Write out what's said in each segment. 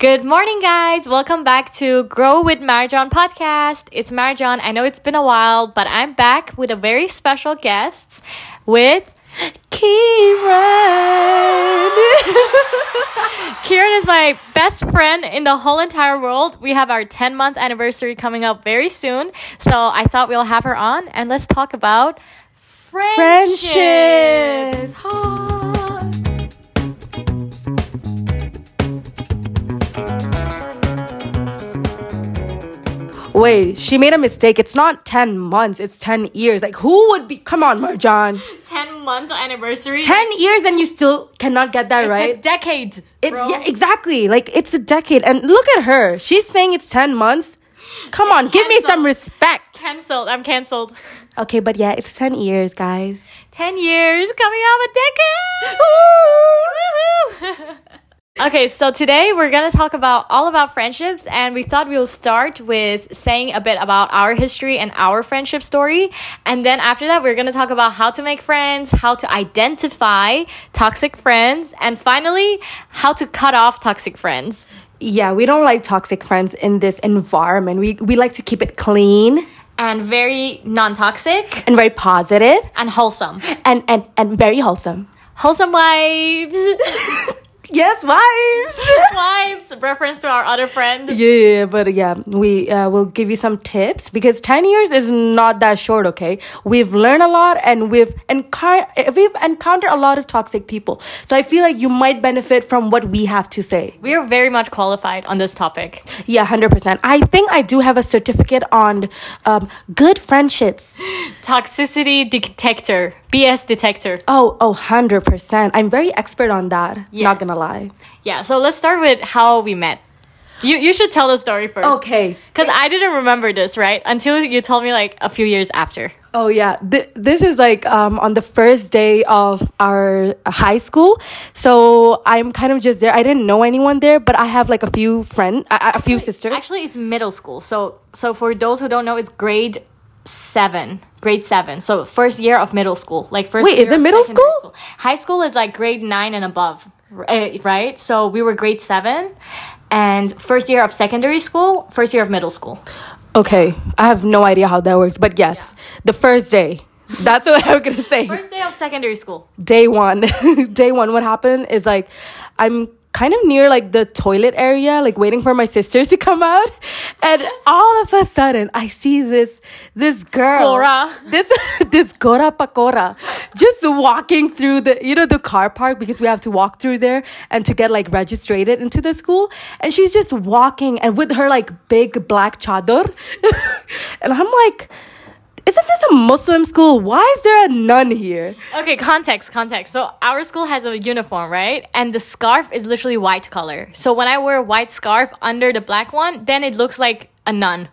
Good morning, guys. Welcome back to Grow with Marjan podcast. It's Marjan. I know it's been a while, but I'm back with a very special guest with Kiran. Kiran is my best friend in the whole entire world. We have our 10 month anniversary coming up very soon. So I thought we'll have her on and let's talk about friendships. Friendships. Wait, she made a mistake. It's not 10 months, it's 10 years. Like, who would be? Come on, Marjan. 10 month anniversary. 10 years and you still cannot get that It's right? a decade. it's, bro. yeah, exactly. Like, it's a decade. And look at her. She's saying it's 10 months. Come on, give me some respect. Cancelled. I'm cancelled. Okay, but yeah, it's 10 years, guys. 10 years coming up a decade. okay, so today we're going to talk about all about friendships and we thought we'll start with saying a bit about our history and our friendship story. And then after that, we're going to talk about how to make friends, how to identify toxic friends, and finally, how to cut off toxic friends. Yeah, we don't like toxic friends in this environment. We, we like to keep it clean And very non toxic and very positive and wholesome. and, and, and very wholesome. Wholesome vibes. Yes, wives. wives. Reference to our other friend. Yeah, but yeah, we uh, will give you some tips because 10 years is not that short, okay? We've learned a lot and we've, encountered we've encountered a lot of toxic people. So I feel like you might benefit from what we have to say. We are very much qualified on this topic. Yeah, 100%. I think I do have a certificate on um, good friendships. Toxicity detector, BS detector. Oh, oh, 100%. I'm very expert on that. Yes. Not gonna lie. Yeah, so let's start with how we met. You you should tell the story first. Okay. Because I didn't remember this, right? Until you told me like a few years after. Oh yeah, Th- this is like um, on the first day of our high school. So I'm kind of just there. I didn't know anyone there, but I have like a few friend, a, a few sisters. Actually, it's middle school. So so for those who don't know, it's grade seven. Grade seven. So first year of middle school. Like first Wait, is it middle secondary school? High school is like grade nine and above. Eh, Right? So we were grade seven. And first year of secondary school, first year of middle school. Okay, I have no idea how that works, but yes, the first day. That's what I'm gonna say. First day of secondary school. day one day one what happened is like i'm kind of near like the toilet area like waiting for my sisters to come out. And all of a sudden i see this this girl. Gora. this this gora pakora just walking through the you know the car park because we have to walk through there and to get like registered into the school. And she's just walking and with her like big black chador. And i'm like isn't this a muslim school why is there a nun here Okay, context, context. So our school has a uniform, right? And the scarf is literally white color. So when I wear a white scarf under the black one, then it looks like a nun.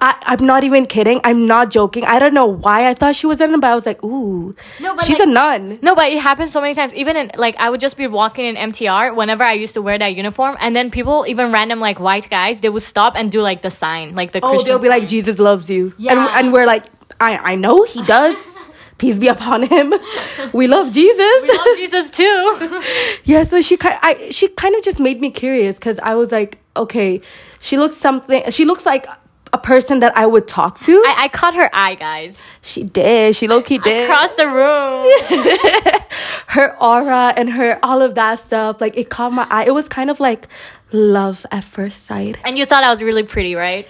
I, I'm not even kidding. I'm not joking. I don't know why I thought she was a nun, but I was like, ooh, No, but she's like- a nun. No, but it happens so many times. Even in like I would just be walking in MTR whenever I used to wear that uniform, and then people, even random like white guys, they would stop and do like the sign, like the Oh, Christian. they'll be like. Jesus loves you. And, Yeah. and we're like, I, I know he does. Peace be upon him. We love Jesus. We love Jesus too. yeah, so she kind I she kind of just made me curious because I was like, okay, she looks something she looks like a person that I would talk to. I, I caught her eye, guys. she did. She low key did. Across the room. her aura and her all of that stuff, like it caught my eye. It was kind of like love at first sight. and you thought I was really pretty, right?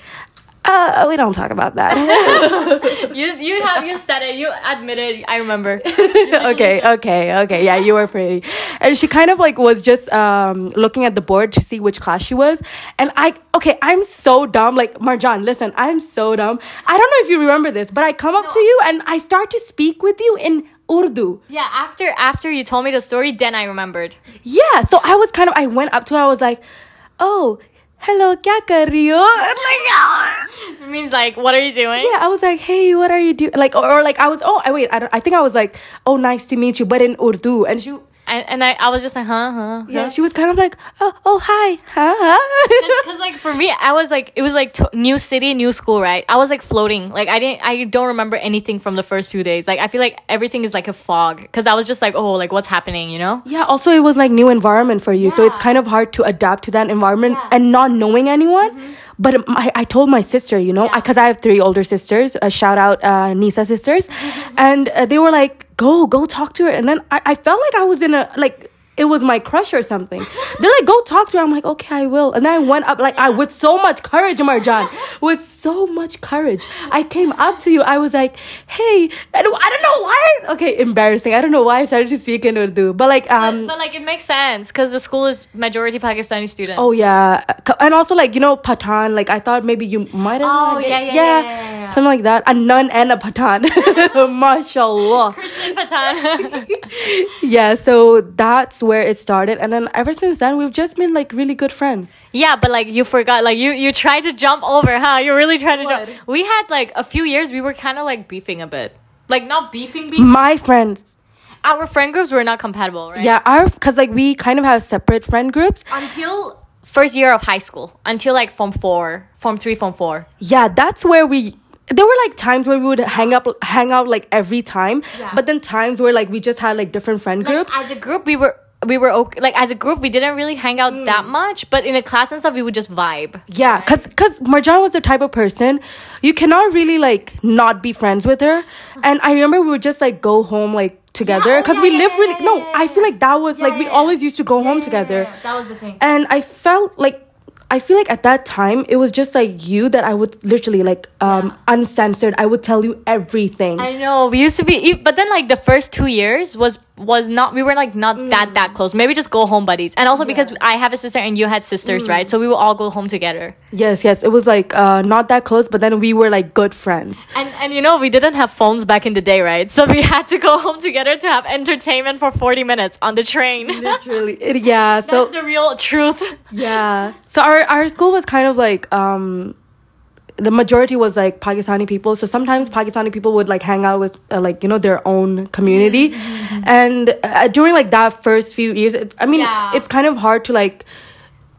Uh, we don't talk about that. You you have you said it. You admitted. I remember. okay, okay, okay. Yeah, you were pretty. And she kind of like was just um looking at the board to see which class she was. And I okay, I'm so dumb. Like Marjan, listen, I'm so dumb. I don't know if you remember this, but I come up to you and I start to speak with you in Urdu. Yeah, after after you told me the story, then I remembered. Yeah, so I was kind of I went up to her, I was like, "Oh, hello, kya kar rahi ho?" Like, ah. It means like, what are you doing? yeah, I was like, "Hey, what are you doing?" Like, or, or like I was, oh, I wait, I don't, I think I was like, "Oh, nice to meet you," but in Urdu, and she and, and I, I was just like, huh, huh. Yeah, she was kind of like, oh, oh hi, huh? Because like for me, I was like, it was like t- new city, new school, right? I was like floating. Like I didn't, I don't remember anything from the first few days. Like I feel like everything is like a fog. Because I was just like, oh, like what's happening, you know? yeah. Also, it was like new environment for you, so it's kind of hard to adapt to that environment Yeah. and not knowing anyone. Mm-hmm. But my, I told my sister, you know, Yeah. because I have three older sisters. Uh, shout out uh, Nisa sisters, and uh, they were like, "Go, go talk to her." And then I, I felt like I was in a like. It was my crush or something. They're like, go talk to her. I'm like, okay, I will. And then I went up, like, I with so much courage, Marjan, with so much courage. I came up to you. I was like, hey, I don't, I don't know why. Okay, embarrassing. I don't know why I started to speak in Urdu, but like, um, but like it makes sense because the school is majority Pakistani students. Oh yeah, and also like you know Pathan. Like I thought maybe you might have. Oh, yeah, yeah, yeah, yeah, yeah. something like that. A nun and a Pathan. Mashallah. Christian Pathan. Yeah, so that's where it started, and then ever since then we've just been like really good friends. yeah, but like you forgot, like you you tried to jump over, huh? You really tried to What? jump. We had like a few years we were kind of like beefing a bit, like not beefing, beefing. My friends, Our friend groups were not compatible, right? yeah, our because like we kind of have separate friend groups. Until first year of high school, until like form four, form three, form four. Yeah, that's where we. There were like times where we would hang up, hang out like every time, Yeah. but then times where like we just had like different friend Like, groups. as a group, we were we were okay. Like as a group, we didn't really hang out that mm. much, but in a class and stuff, we would just vibe. Yeah, cause cause Marjan was the type of person you cannot really like not be friends with her. Mm-hmm. And I remember we would just like go home like together oh, because yeah, we yeah, lived yeah, really yeah, no. I feel like that was like we always used to go home together. That was the thing. And I felt like I feel like at that time it was just like you that I would literally like um uncensored. I would tell you everything. I know we used to be, but then like the first two years was was not we were like not that that close. Maybe just go home buddies, and also because I have a sister and you had sisters, right? So we would all go home together. yes, yes, it was like uh not that close, but then we were like good friends. And and you know we didn't have phones back in the day, right? So we had to go home together to have entertainment for forty minutes on the train. Literally, it, yeah. So That's the real truth. Yeah. So our our school was kind of like um the majority was like Pakistani people. So sometimes Pakistani people would like hang out with uh, like you know their own community, and uh, during like that first few years, it, I mean, Yeah. it's kind of hard to like.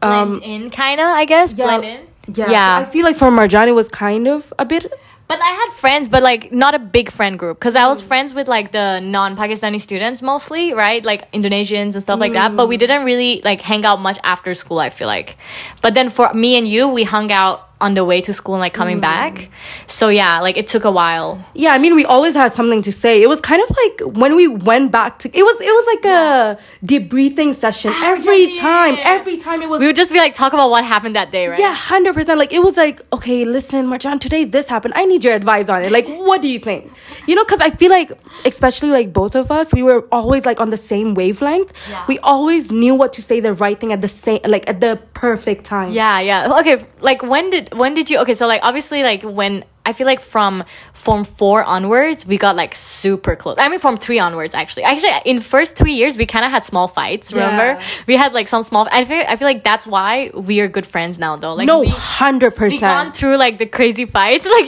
Blend in, kind of, I guess. yeah, Blend in. Yeah. Yeah. So I feel like for Marjani was kind of a bit. But I had friends, but like not a big friend group because I Mm. was friends with like the non Pakistani students mostly, right? Like Indonesians and stuff like that. But we Mm. didn't really like hang out much after school, I feel like. But then for me and you, we hung out on the way to school and like coming Mm. back. So yeah, like it took a while. Yeah, I mean, we always had something to say. It was kind of like when we went back to. It was it was like a debriefing session every yeah, yeah, time. yeah. Every time it was We would just be like talk about what happened that day, right? Yeah, hundred percent. Like it was like, okay, listen, Marjan, today this happened. I need your advice on it. Like, what do you think? You know, because I feel like, especially like both of us, we were always like on the same wavelength. Yeah. We always knew what to say the right thing at the same, like at the perfect time. Yeah, yeah. Okay, like when did when did you? Okay, so like obviously like when I feel like from form four onwards we got like super close. I mean from three onwards actually. Actually in first three years we kind of had small fights. Remember? Yeah. We had like some small. I feel I feel like that's why we are good friends now though. Like no, hundred We gone percent. through like the crazy fights. Like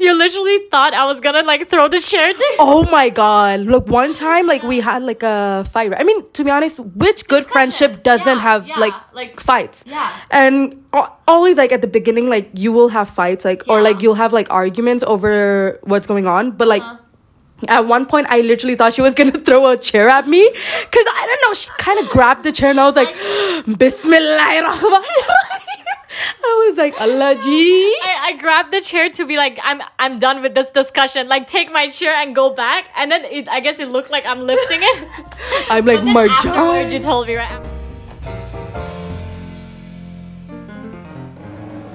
you, literally thought I was gonna like throw the chair. Oh my god! Look, one time like we had like a fight. I mean, to be honest, which good friendship doesn't Yeah, have yeah, like like- fights? Yeah. and always like at the beginning, like you will have fights, like or like you'll have like arguments over what's going on. But like Uh-huh. at one point, I literally thought she was gonna throw a chair at me because I don't know. She kind of grabbed the chair and I was like, Bismillah. I was like, Allah ji. I, I grabbed the chair to be like, I'm I'm done with this discussion. Like, take my chair and go back. And then it, I guess it looked like I'm lifting it. I'm like, then afterwards, you told me right.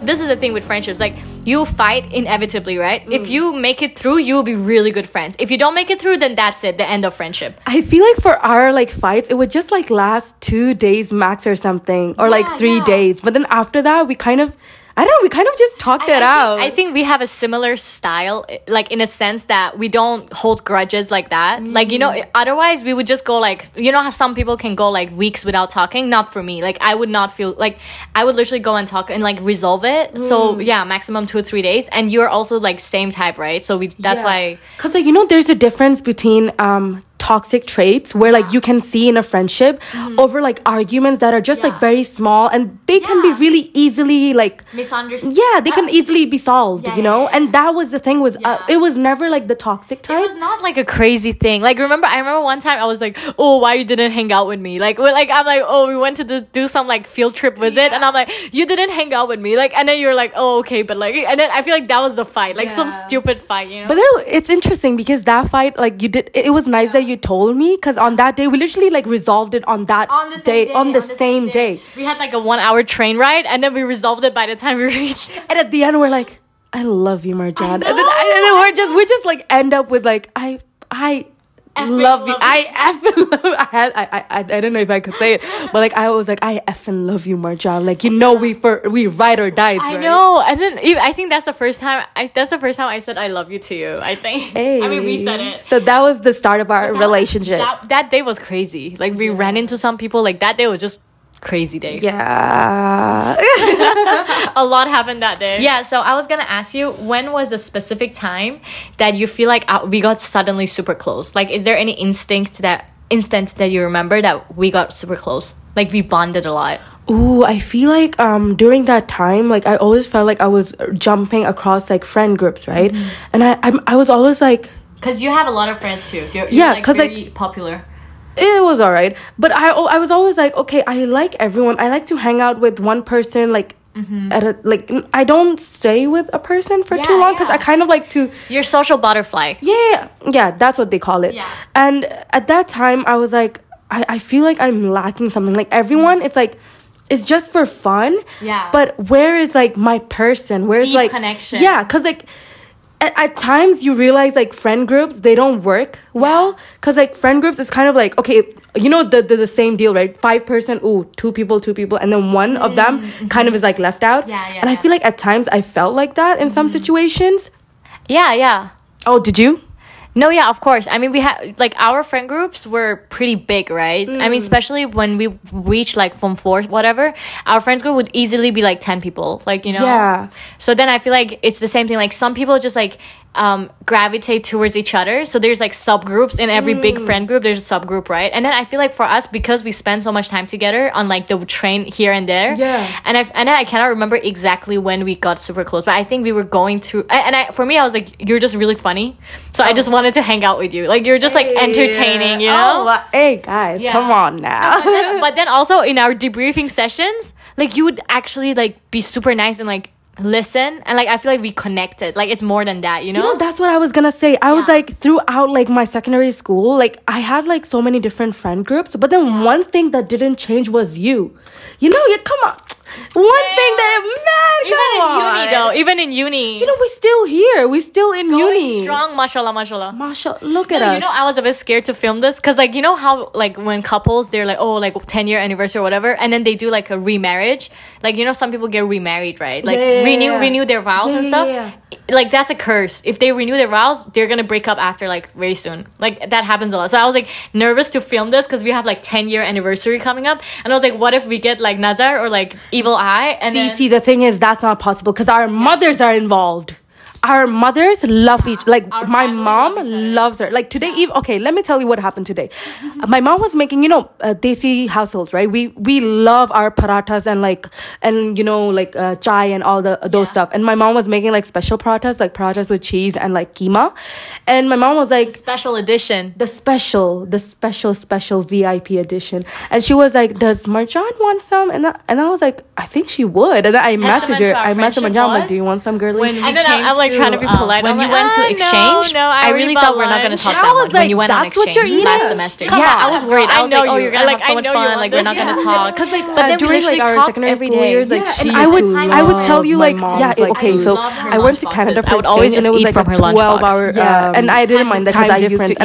This is the thing with friendships. Like, you fight inevitably, right? Mm. If you make it through, you'll be really good friends. If you don't make it through, then that's it. The end of friendship. I feel like for our like fights, it would just like last two days max or something, or Yeah, like three yeah. days. But then after that, we kind of, I don't know, we kind of just talked it I out. Think, I think we have a similar style, like in a sense that we don't hold grudges like that. Like you know, Mm. otherwise we would just go like you know how some people can go like weeks without talking. Not for me. Like I would not feel like I would literally go and talk and like resolve it. Mm. So yeah, maximum two or three days. And you're also like same type, right? So we that's why. Cause like you know, there's a difference between um toxic traits where like you can see in a friendship over like arguments that are just like very small and they can be really easily like Misunderstood. yeah they can easily be solved Yeah, you yeah, know yeah, and that was the thing was uh, it was never like the toxic type. It was not like a crazy thing. Like remember, I remember one time I was like, "Oh, why you didn't hang out with me?" Like, we like I'm like, "Oh, we went to the, do some like field trip visit," and I'm like, "You didn't hang out with me." Like, and then you're like, "Oh, okay," but like, and then I feel like that was the fight, like some stupid fight, you know. But then it's interesting because that fight, like you did, it it was nice that you told me because on that day we literally like resolved it on that on day, day, on the same day. we had like a one hour train ride, and then we resolved it by the time we reached. and at the end we're like, I love you, Marjan, and then, and then we're just we just like end up with like I I. Effing love you. love I effing love. I had. I, I. I. Don't know if I could say it, but like I was like, I effing love you, Marjan. Like you know, we for we ride or dies. I right? know, and then I think that's the first time. I that's the first time I said I love you to you. I think. Hey. I mean, we said it. So that was the start of our That relationship. That, that day was crazy. Like we ran into some people. Like that day was just crazy day. yeah. a lot happened that day. Yeah, so I was gonna ask you, when was the specific time that you feel like uh, we got suddenly super close? Like, is there any instinct that instance that you remember that we got super close? Like we bonded a lot. Ooh, I feel like um during that time, like I always felt like I was jumping across like friend groups, right? And I I'm, I was always like, Cause you have a lot of friends too. You're, you're Yeah, like 'cause, like- very popular. It was alright, but I I was always like, okay, I like everyone. I like to hang out with one person, like. Mm-hmm. At a, like I don't stay with a person for too long because yeah. I kind of like to You're social butterfly. yeah yeah that's what they call it Yeah. and at that time i was like I, I feel like i'm lacking something like everyone it's like it's just for fun Yeah. but where is like my person where's Deep like connection. yeah because like at, at times you realize like friend groups they don't work well because like friend groups is kind of like okay you know the, the the same deal right? Five person ooh two people two people and then one of them kind of is like left out. Mm-hmm. Yeah, yeah, and i feel like at times i felt like that in some situations. Yeah, yeah. oh did you No, yeah, of course. I mean, we had like our friend groups were pretty big, right? I mean, mm. especially when we reached like from four, whatever, our friends group would easily be like 10 people, like, you know? Yeah. So then I feel like it's the same thing. Like, some people just like um, gravitate towards each other. So there's like subgroups in every big Mm. friend group, there's a subgroup, right? And then I feel like for us, because we spend so much time together on like the train here and there. Yeah. And I and I cannot remember exactly when we got super close, but I think we were going through. And I, for me, I was like, you're just really funny, so I just wanted to hang out with you. Like you're just like entertaining, you know. Oh, hey guys, Yeah. come on now. But then, but then also in our debriefing sessions, like you would actually like be super nice and like listen, and like I feel like we connected. Like it's more than that, you know. You know, that's what I was gonna say. I was like throughout like my secondary school, like I had like so many different friend groups, but then one thing that didn't change was you. You know, you come on. One thing that man, even in on. uni though, even in uni, You know, we're still here. We're still in going uni. strong, mashallah, mashallah. Masha, look at No, us. you know, I was a bit scared to film this because, like, you know how, like, when couples they're like, oh, like, ten year anniversary or whatever, and then they do like a remarriage. Like, you know, some people get remarried, right? Like, Yeah, yeah, renew yeah. renew their vows Yeah, and stuff. yeah. Like, that's a curse. If they renew their vows, they're gonna break up after like very soon. Like, that happens a lot. So I was like nervous to film this because we have like ten year anniversary coming up, and I was like, what if we get like Nazar or like Evil Eye? And see, then, see, the thing is, that's not possible because our mothers are involved. Our mothers love each like Our my mom love each other. loves her. Like today, even okay, let me tell you what happened today. my mom was making, you know, uh, desi households, right? We we love our parathas and like and you know like uh, chai and all the those Yeah. stuff. And my mom was making like special parathas, like parathas with cheese and like keema. And my mom was like, special edition. the special, the special, special VIP edition. And she was like, "Does Marjan want some?" And I, and I was like, "I think she would." And then I Testament messaged her. I messaged friendship Marjan. Like, "Do you want some, girly?" when And then I- came I'm, like, to, trying to be um, polite. when I'm you like, went to "Ah, no, exchange. no, I I, really thought we're not going to talk that was much when you went that's on what you're exchange last eating? semester. Come yeah, on. I was worried. I I was know like, oh, you. you're gonna have so much fun. want Like we're not gonna Yeah. talk. Because like But then we during like literally our secondary every school day. years, like Yeah, I would I would tell you like yeah mom's, it- like, okay so I went to Canada for I would always exchange and it was eat like from her a lunch twelve hour Yeah. uh, and I didn't mind that because I used to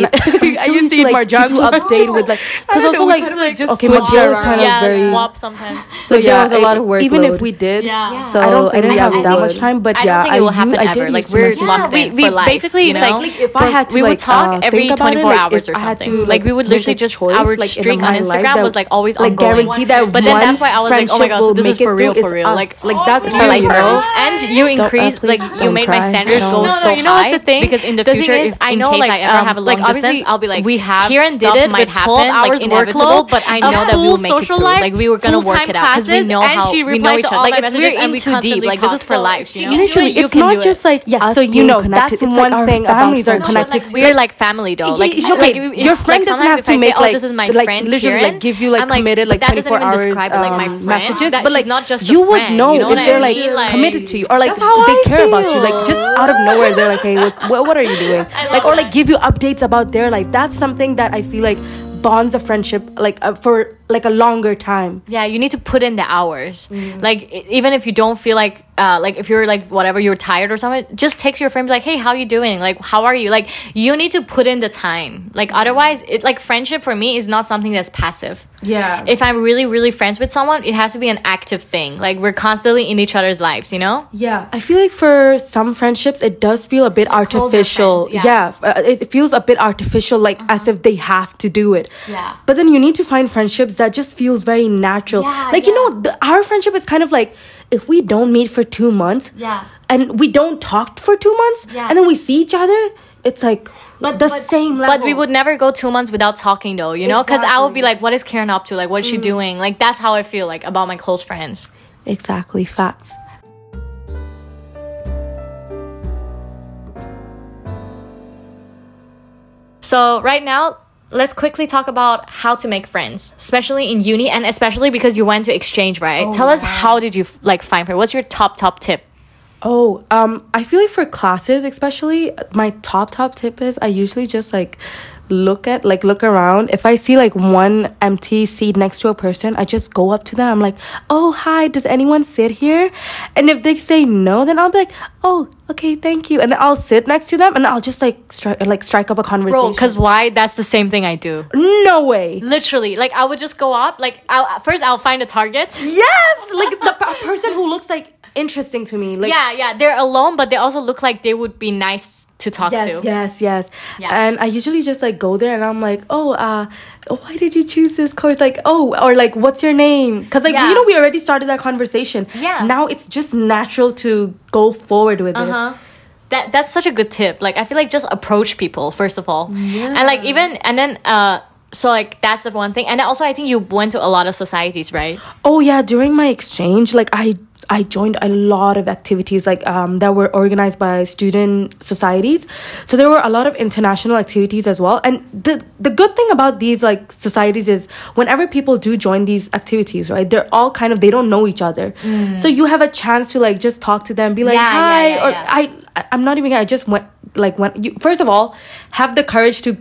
eat, I used to eat Marjan's update with like because also like okay switch Marjan is kind of very swap sometimes. so Like, there yeah was a lot it- of even if we did Yeah. so I I don't don't think didn't we have have that much time but yeah don't think it will I happen u- I ever. Did like we're message locked me. in We- for life. basically, you it's know? like, like, if I had to, we would like, talk uh, every think about it, 24 like, hours or something. to, like, like, we would literally just choice, our like, in streak on Instagram was like always like ongoing. guarantee that But then one that's why I was like, oh my friendship god, so will this is make it for real, through. for It's real. Like like that's for me, like and you Don't- uh, increase like you made my standards go No, no, so you know what's the high because in the, The future if I in know, case like, I ever um, have a like, long distance obviously, I'll be like we have Kiran did stuff it might happen, like, hours inevitable, workload but I know that we'll make it through like we were gonna work it out because we know and how she we know each other like it's messages, we're and in we too deep constantly like this is for life she you literally You it's can not do just it. Like yeah so so you you know, know that's that's one one thing thing about families are connected like, we're like family though. Like Yeah, like, okay, if- your like, friend doesn't have if I to say, make oh, like this is my like friend literally Kiran, like give you like I'm like, committed but like 24 even hours describe like, my friend. messages but like not just you would know you know if they're like mean? Like- committed to you or like they care about you like just out of nowhere they're like hey what, what what are you doing? Like or like give you updates about their life. That's something that I feel like bonds a friendship like uh, for like a longer time. Yeah you need to put in the hours. Mm. like even if you don't feel like uh like if you're like whatever you're tired or something just text your friend like hey how you doing like how are you like you need to put in the time like otherwise it like friendship for me is not something that's passive Yeah. if i'm really really friends with someone it has to be an active thing like we're constantly in each other's lives you know Yeah, I feel like for some friendships, it does feel a bit closer artificial. friends, yeah, yeah. Uh-huh. uh, it feels a bit artificial, like as if they have to do it. Yeah. But then you need to find friendships that just feels very natural. Yeah, like you yeah. know, the, our friendship is kind of like if we don't meet for two months. Yeah. And we don't talk for two months. Yeah. And then we see each other. It's like the same level. But we would never go two months without talking, though, you know? Because I would be Mm. like, what is Karen up to? Like, what's she doing? Like, that's how I feel like about my close friends. exactly facts. So, right now, let's quickly talk about how to make friends, especially in uni and especially because you went to exchange, right? Tell us how did you like find friends? What's your top, top tip? Oh, um, I feel like for classes, especially, my top top tip is I usually just like look at like look around. If I see like one empty seat next to a person, I just go up to them. I'm like, "Oh, hi, does anyone sit here?" And if they say no, then I'll be like, "Oh, okay, thank you." And then I'll sit next to them and I'll just like strike like strike up a conversation. Bro, because why? That's the same thing I do. no way. Literally, like, I would just go up, like, I'll, first I'll find a target. Yes, like the p- person who looks like interesting to me. Like Yeah, yeah, they're alone, but they also look like they would be nice to talk yes, to. Yes, yes, Yeah. And I usually just like go there and I'm like, oh, uh, why did you choose this course? Like, oh, or like, what's your name? Because like Yeah. you know we already started that conversation. Yeah. Now it's just natural to go forward with it. Uh-huh. That that's such a good tip. Like I feel like just approach people first of all. yeah. And like even and then uh so like that's the one thing. And also I think you went to a lot of societies, right? Oh yeah, during my exchange, like I I joined a lot of activities like um, that were organized by student societies. So there were a lot of international activities as well. And the the good thing about these like societies is whenever people do join these activities, right? They're all kind of they don't know each other. So you have a chance to like just talk to them, be like Mm. Yeah, hi, yeah, or yeah. I I- I'm not even I just went like when you first of all have the courage to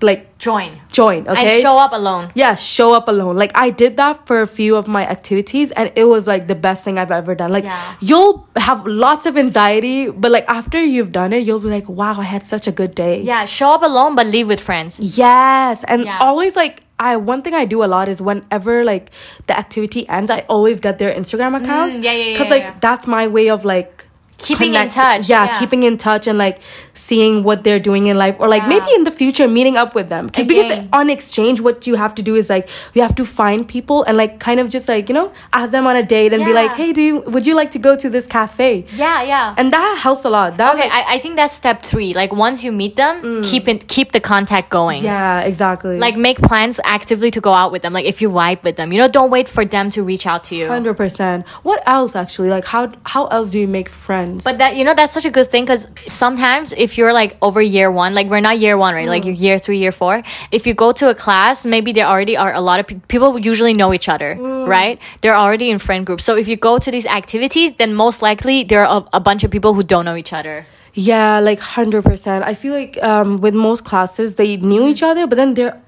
like Join. join. Okay, And show up alone. yeah show up alone like i did that for a few of my activities and it was like the best thing i've ever done like Yeah. you'll have lots of anxiety but like after you've done it you'll be like wow i had such a good day Yeah, show up alone but leave with friends. yes and Yeah. always like I one thing I do a lot is whenever like the activity ends, I always get their Instagram accounts. Mm, yeah, yeah, yeah, Because yeah, like yeah. that's my way of like Keeping in touch, Yeah, yeah. keeping in touch and like seeing what they're doing in life, or like Yeah. maybe in the future meeting up with them. 'Cause- Because on exchange, what you have to do is like you have to find people and like kind of just like you know ask them on a date and be like, hey, do you, would you like to go to this cafe? Yeah, yeah. And that helps a lot. That okay, like- I, I think that's step three. Like once you meet them, mm. keep it keep the contact going. yeah, exactly. Like make plans actively to go out with them. Like if you vibe with them, you know, don't wait for them to reach out to you. hundred percent. What else actually? Like how how else do you make friends? But that you know that's such a good thing because sometimes if you're like over year one, like we're not year one, right? Like year three, year four. If you go to a class, maybe there already are a lot of pe- people usually know each other, right? They're already in friend groups. So if you go to these activities, then most likely there are a, a bunch of people who don't know each other. Yeah, like hundred percent. I feel like um, with most classes they knew each other, but then there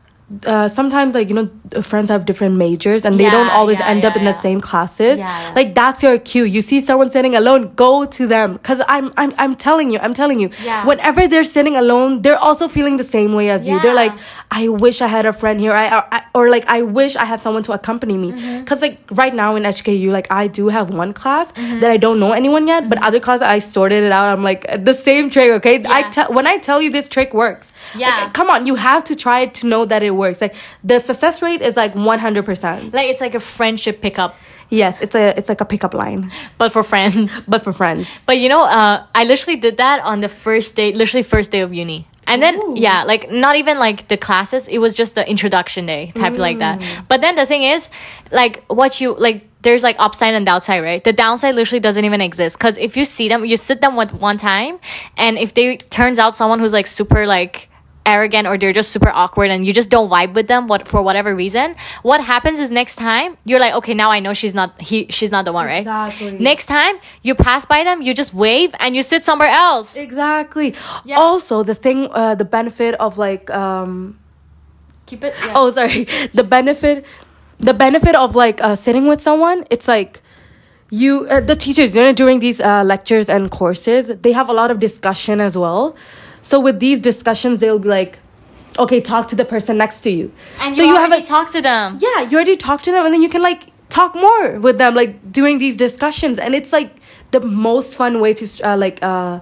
uh, sometimes like you know friends have different majors and they don't always yeah, end up yeah, in the same classes. Yeah, yeah. like that's your cue. You see someone sitting alone go to them. Because i'm i'm i'm telling you i'm telling you. Yeah. whenever they're sitting alone they're also feeling the same way as you. They're like i wish i had a friend here. I, or, I or like i wish i had someone to accompany me. Mm-hmm. because like right now in hku like i do have one class Mm-hmm. that i don't know anyone yet but other classes i sorted it out. I'm like the same trick okay? I tell when i tell you this trick works Yeah. like, come on you have to try it to know that it works like the success rate is like 100% Like it's like a friendship pickup, yes it's a it's like a pickup line but for friends. but for friends But you know, uh, I literally did that on the first day, literally first day of uni. And then Ooh. yeah, like not even like the classes, it was just the introduction day type like that. Mm. But then the thing is, like what you like there's like upside and downside, right? The downside literally doesn't even exist because if you see them, you sit them with one time, and if they turns out someone who's like super like arrogant or they're just super awkward and you just don't vibe with them what for whatever reason what happens is next time you're like okay now i know she's not he she's not the one right? Exactly. next time you pass by them you just wave and you sit somewhere else. Exactly. Yeah. also the thing uh the benefit of like um keep it oh sorry. The benefit the benefit of like uh, sitting with someone it's like you uh, the teachers you know during these uh, lectures and courses they have a lot of discussion as well so with these discussions they'll be like okay talk to the person next to you. And so you, you have already a talk to them. Yeah you already talk to them and then you can like talk more with them like doing these discussions. And it's like the most fun way to uh, like uh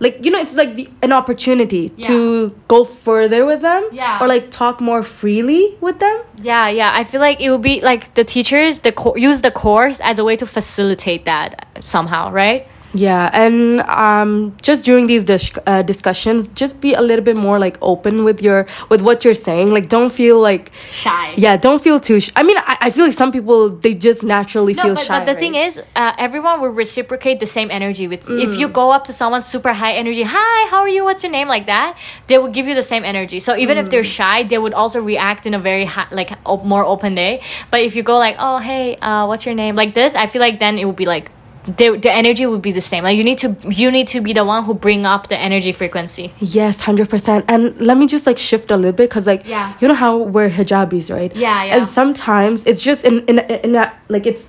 like you know it's like the, an opportunity to go further with them Yeah. or like talk more freely with them. Yeah yeah. I feel like it would be like the teachers the co- use the course as a way to facilitate that somehow right yeah and um just during these dis- uh, discussions just be a little bit more like open with your with what you're saying like don't feel like shy yeah don't feel too sh- i mean I, I feel like some people they just naturally No, feel but, shy but the right? thing is, uh, everyone will reciprocate the same energy with you. If Mm. you go up to someone super high energy, hi, how are you? What's your name? Like that, they will give you the same energy. So even if they're Mm. shy, they would also react in a very high, like op- more open day. But if you go like, oh hey, uh, what's your name? Like this, I feel like then it would be like. The, the energy would be the same. Like you need to you need to be the one who bring up the energy frequency. Yes, hundred percent. And let me just like shift a little bit because like Yeah. you know how we're hijabis, right? Yeah, yeah. And sometimes it's just in in in that like it's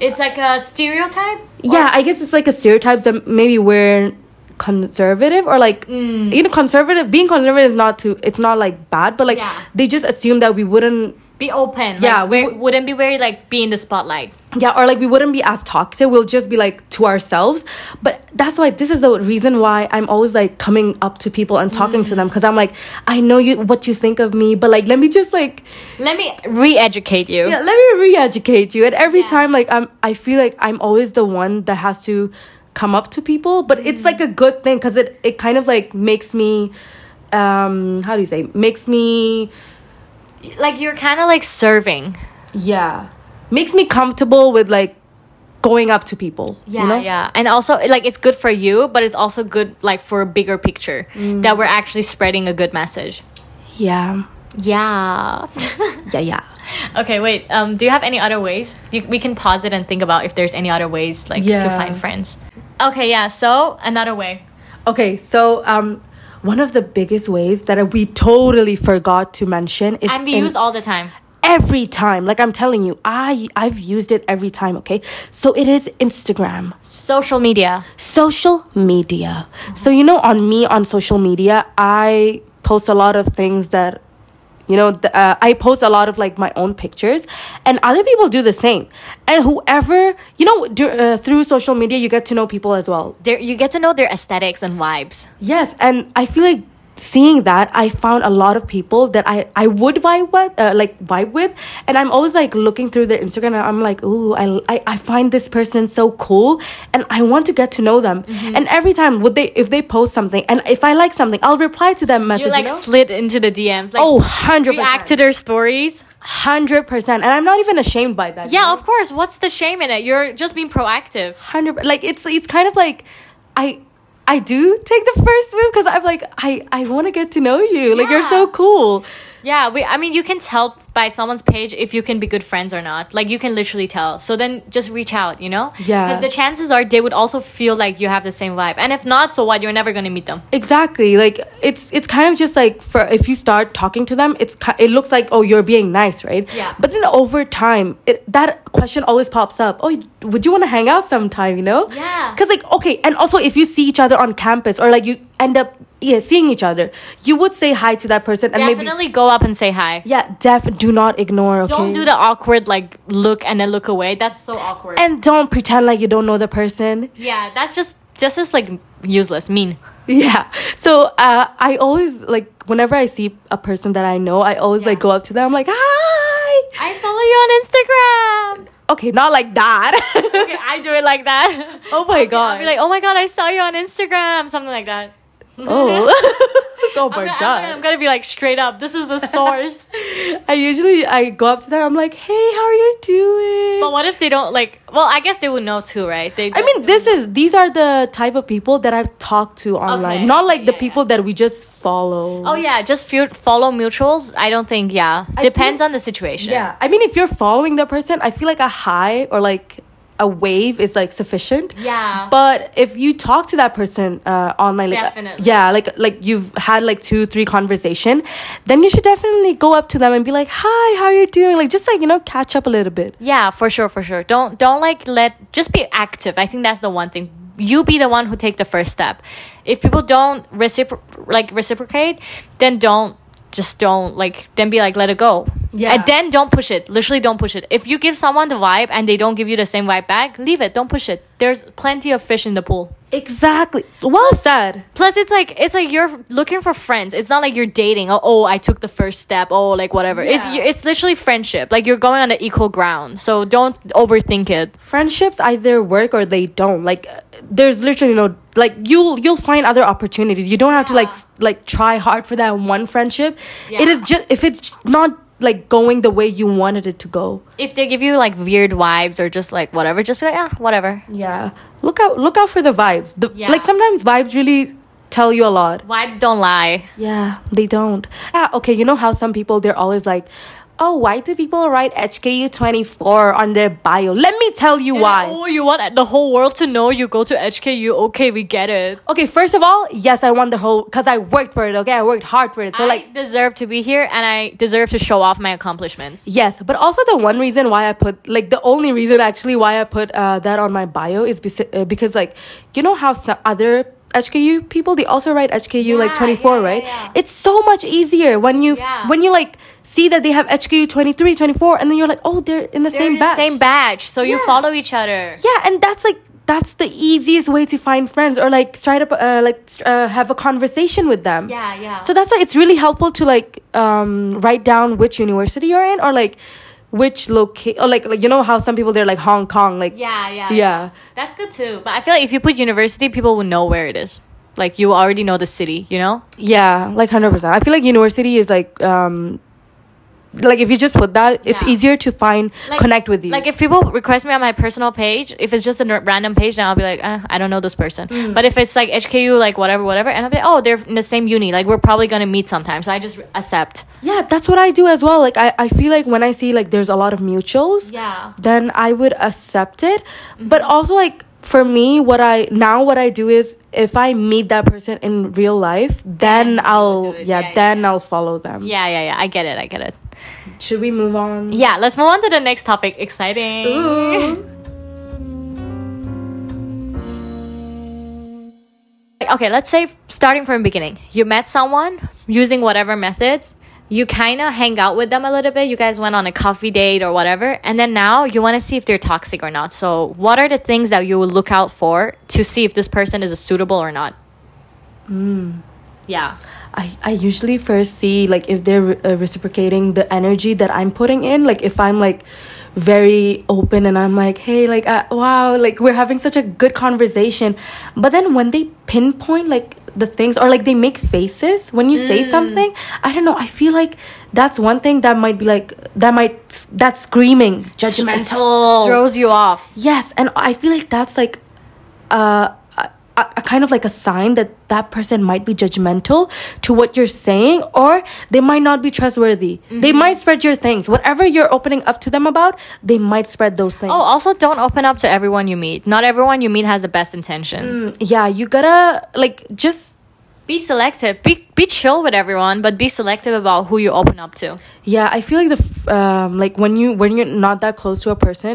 It's like a stereotype. yeah, I guess it's like a stereotype that maybe we're conservative or like Mm. you know conservative being conservative is not too it's not like bad but like Yeah. they just assume that we wouldn't Be open. Yeah, like, we- we wouldn't be very like be in the spotlight. yeah or like we wouldn't be as talkative we'll just be like to ourselves but that's why this is the reason why i'm always like coming up to people and talking to them because i'm like i know you what you think of me but like let me just like Let me re-educate you. yeah let me re-educate you and every Yeah. time like i'm i feel like i'm always the one that has to come up to people but it's like a good thing because it it kind of like makes me um how do you say makes me like you're kind of like serving. Yeah. Makes me comfortable with like going up to people yeah you know? yeah. And also like it's good for you but it's also good like for a bigger picture Mm. that we're actually spreading a good message. Yeah. Yeah. Yeah yeah. Okay wait um do you have any other ways? You, we can pause it and think about if there's any other ways like to find friends. Okay yeah so another way. Okay so um one of the biggest ways that we totally forgot to mention is and we in- use all the time. Every time. Like i'm telling you i i've used it every time okay? So it is instagram. Social media. Social media. So you know on me on social media i post a lot of things that you know th- uh, i post a lot of like my own pictures and other people do the same. And whoever you know do, uh, through social media you get to know people as well. There you get to know their aesthetics and vibes. Yes, and I feel like seeing that I found a lot of people that I I would vibe with, uh, like vibe with, and I'm always like looking through their Instagram and I'm like, ooh, I, I I find this person so cool, and I want to get to know them. Mm-hmm. And every time would they if they post something and if I like something, I'll reply to them message. you like you know? slid into the dms like oh, 100 react to their stories hundred percent, and I'm not even ashamed by that. you yeah know? of course what's the shame in it you're just being proactive hundred like it's it's kind of like I I do take the first move because I'm like I I want to get to know you like you're so cool Yeah, we. I mean, you can tell by someone's page if you can be good friends or not. Like you can literally tell. So then just reach out, you know? Yeah. Because the chances are they would also feel like you have the same vibe. And if not, so what? You're never gonna meet them. Exactly. Like it's it's kind of just like for if you start talking to them, it's it looks like oh you're being nice, right? Yeah. But then over time, it, that question always pops up. Oh, would you want to hang out sometime? You know? Yeah. Because like okay, and also if you see each other on campus or like you end up yeah seeing each other, you would say hi to that person and maybe Definitely go up and say hi. yeah, def do not ignore. Okay. Don't do the awkward like look and then look away. That's so awkward. and don't pretend like you don't know the person. yeah, that's just that's just like useless, mean. Yeah. So uh, I always like whenever I see a person that I know, I always like go up to them. I'm like, hi. I follow you on Instagram. Okay, not like that. okay, I do it like that. oh my I'll god. be like, oh my god, I saw you on Instagram, something like that. Oh. oh I'm my gonna, I'm, I'm gonna be like straight up. This is the source. I usually I go up to them. I'm like, hey, how are you doing? but what if they don't like? Well, I guess they would know too, right? They. I mean, this is these are the type of people that I've talked to online, Okay. not like the Yeah, people that we just follow. Oh yeah, just follow mutuals. I don't think. Yeah, I depends think- on the situation. Yeah, I mean, if you're following the person, I feel like a high or like a wave is like sufficient. Yeah. But if you talk to that person uh, online, like uh, Definitely. yeah, like like you've had like two, three conversation, then you should definitely go up to them and be like, "Hi, how are you doing?" Like just like you know, catch up a little bit. Yeah, for sure, for sure. Don't don't like let just be active. I think that's the one thing. You be the one who take the first step. If people don't recipro- like reciprocate, then don't just don't like then be like let it go. Yeah. And then don't push it. Literally don't push it. If you give someone the vibe and they don't give you the same vibe back, leave it. Don't push it. There's plenty of fish in the pool. Exactly. Well said. Plus, it's like it's like you're looking for friends. It's not like you're dating. Oh, oh I took the first step. Oh, like whatever. It's Yeah. it's literally friendship. Like you're going on the equal ground. So don't overthink it. Friendships either work or they don't. Like there's literally no like you'll you'll find other opportunities. You don't have to like like try hard for that one friendship. It Yeah. is just if it's not like going the way you wanted it to go. if they give you like weird vibes or just like whatever, just be like, ah, whatever. Yeah. Look out look out for the vibes. The Yeah. like sometimes vibes really tell you a lot. Vibes don't lie. Yeah, they don't. Yeah, okay, you know how some people they're always like, "Oh, why do people write HKU24 on their bio?" Let me tell you why. Oh, you want the whole world to know you go to HKU? Okay, we get it. Okay, first of all, yes, I want the whole cuz I worked for it, okay? I worked hard for it. So I like deserve to be here and I deserve to show off my accomplishments. Yes, but also the one reason why I put like the only reason actually why I put uh, that on my bio is besi- uh, because like you know how some other HKU people they also write HKU like 24 yeah, yeah, right yeah. it's so much easier when you Yeah. when you like see that they have HKU 23 24 and then you're like oh they're in the They're same in the batch same batch, so you follow each other. yeah and that's like that's the easiest way to find friends or like try to uh, like uh, have a conversation with them Yeah, yeah. so that's why it's really helpful to like um write down which university you're in or like which locate or like like you know how some people they're like Hong Kong like yeah, yeah, Yeah. That's good too. But I feel like if you put university, people will know where it is. Like you already know the city, you know? yeah like 100% I feel like university is like um like if you just put that it's Yeah. easier to find Like- connect with you Like if people request me on my personal page, if it's just a n- random page, then I'll be like, eh, I don't know this person. Mm. But if it's like HKU, like whatever, whatever, and I'll be like, oh, they're in the same uni, like we're probably gonna meet sometime. So I just accept. yeah that's what I do as well like I, I feel like when I see like there's a lot of mutuals Yeah. then I would accept it. But also like for me, what I now what I do is if I meet that person in real life, then Then I'll yeah, Yeah, yeah, then I'll follow them. Yeah, yeah, yeah. I get it. I get it. Should we move on? Yeah, let's move on to the next topic. Exciting. Ooh. Okay, let's say starting from the beginning. You met someone using whatever methods. You kind of hang out with them a little bit. You guys went on a coffee date or whatever. And then now you want to see if they're toxic or not. So, what are the things that you will look out for to see if this person is suitable or not? Hmm. Yeah. I, I usually first see like if they're re- uh, reciprocating the energy that I'm putting in. Like if I'm like very open and I'm like, hey, like uh, wow, like we're having such a good conversation. But then when they pinpoint like the things or like they make faces when you say something, I don't know. I feel like that's one thing that might be like that might that screaming judgmental. Throws you off. Yes, and I feel like that's like uh a, a kind of like a sign that that person might be judgmental to what you're saying or they might not be trustworthy. They might spread your things. Whatever you're opening up to them about, they might spread those things. Oh, also don't open up to everyone you meet. Not everyone you meet has the best intentions. yeah, you gotta like just Be selective. Be be chill with everyone, but be selective about who you open up to. yeah i feel like the f- um like when you when you're not that close to a person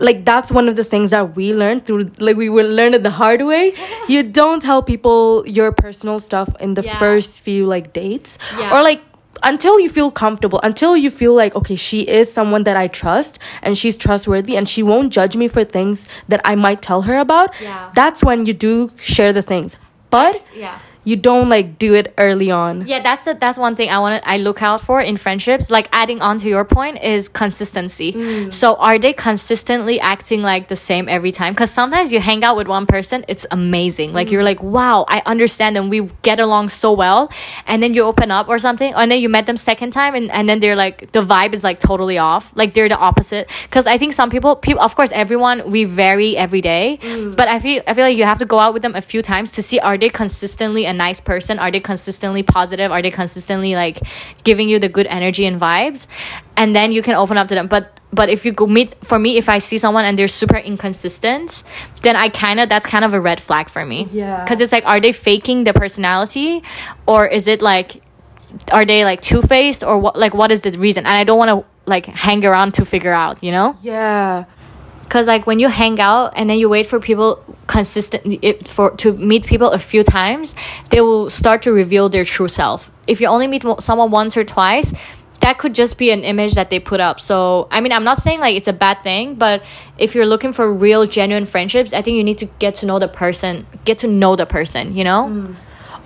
like that's one of the things that we learned through like we will learn it the hard way you don't tell people your personal stuff in the Yeah. first few like dates Yeah. or like until you feel comfortable until you feel like okay she is someone that i trust and she's trustworthy and she won't judge me for things that i might tell her about Yeah. that's when you do share the things but Yeah. You don't like do it early on Yeah, that's the, that's one thing I want I look out for in friendships. Like adding on to your point is consistency. Mm. So are they consistently acting like the same every time? Because sometimes you hang out with one person, it's amazing. Like mm. you're like, wow, I understand them. We get along so well, and then you open up or something, and then you met them second time, and, and then they're like the vibe is like totally off. Like they're the opposite. Because I think some people, people, of course, everyone we vary every day, mm. but I feel I feel like you have to go out with them a few times to see are they consistently a nice person? Are they consistently positive? Are they consistently like giving you the good energy and vibes? And then you can open up to them. But but if you go meet for me, if I see someone and they're super inconsistent, then I kind of that's kind of a red flag for me. Yeah. Because it's like, are they faking the personality, or is it like, are they like two faced, or what? Like, what is the reason? And I don't want to like hang around to figure out, you know yeah because like when you hang out and then you wait for people consistent it, for to meet people a few times they will start to reveal their true self. If you only meet someone once or twice that could just be an image that they put up. So i mean i'm not saying like it's a bad thing but if you're looking for real genuine friendships i think you need to get to know the person get to know the person you know?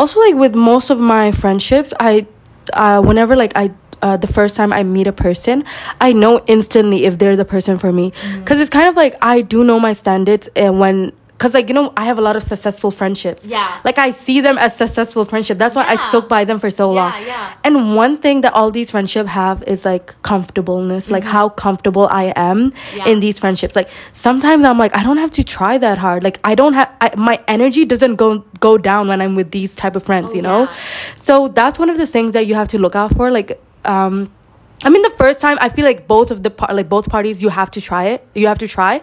Also like with most of my friendships i uh whenever like i uh, the first time I meet a person, I know instantly if they're the person for me. Because it's kind of like I do know my standards, and when, because like, you know, I have a lot of successful friendships. Yeah. Like I see them as successful friendship. That's why I stuck by them for so long. Yeah, yeah. And one thing that all these friendships have is like comfortableness, like how comfortable I am Mm-hmm. Yeah. in these friendships. Like sometimes I'm like, I don't have to try that hard. Like I don't have I, my energy doesn't go go down when I'm with these type of friends, you know. Oh, yeah. So that's one of the things that you have to look out for. Like, um, I mean, the first time I feel like both of the par- like both parties you have to try it. You have to try,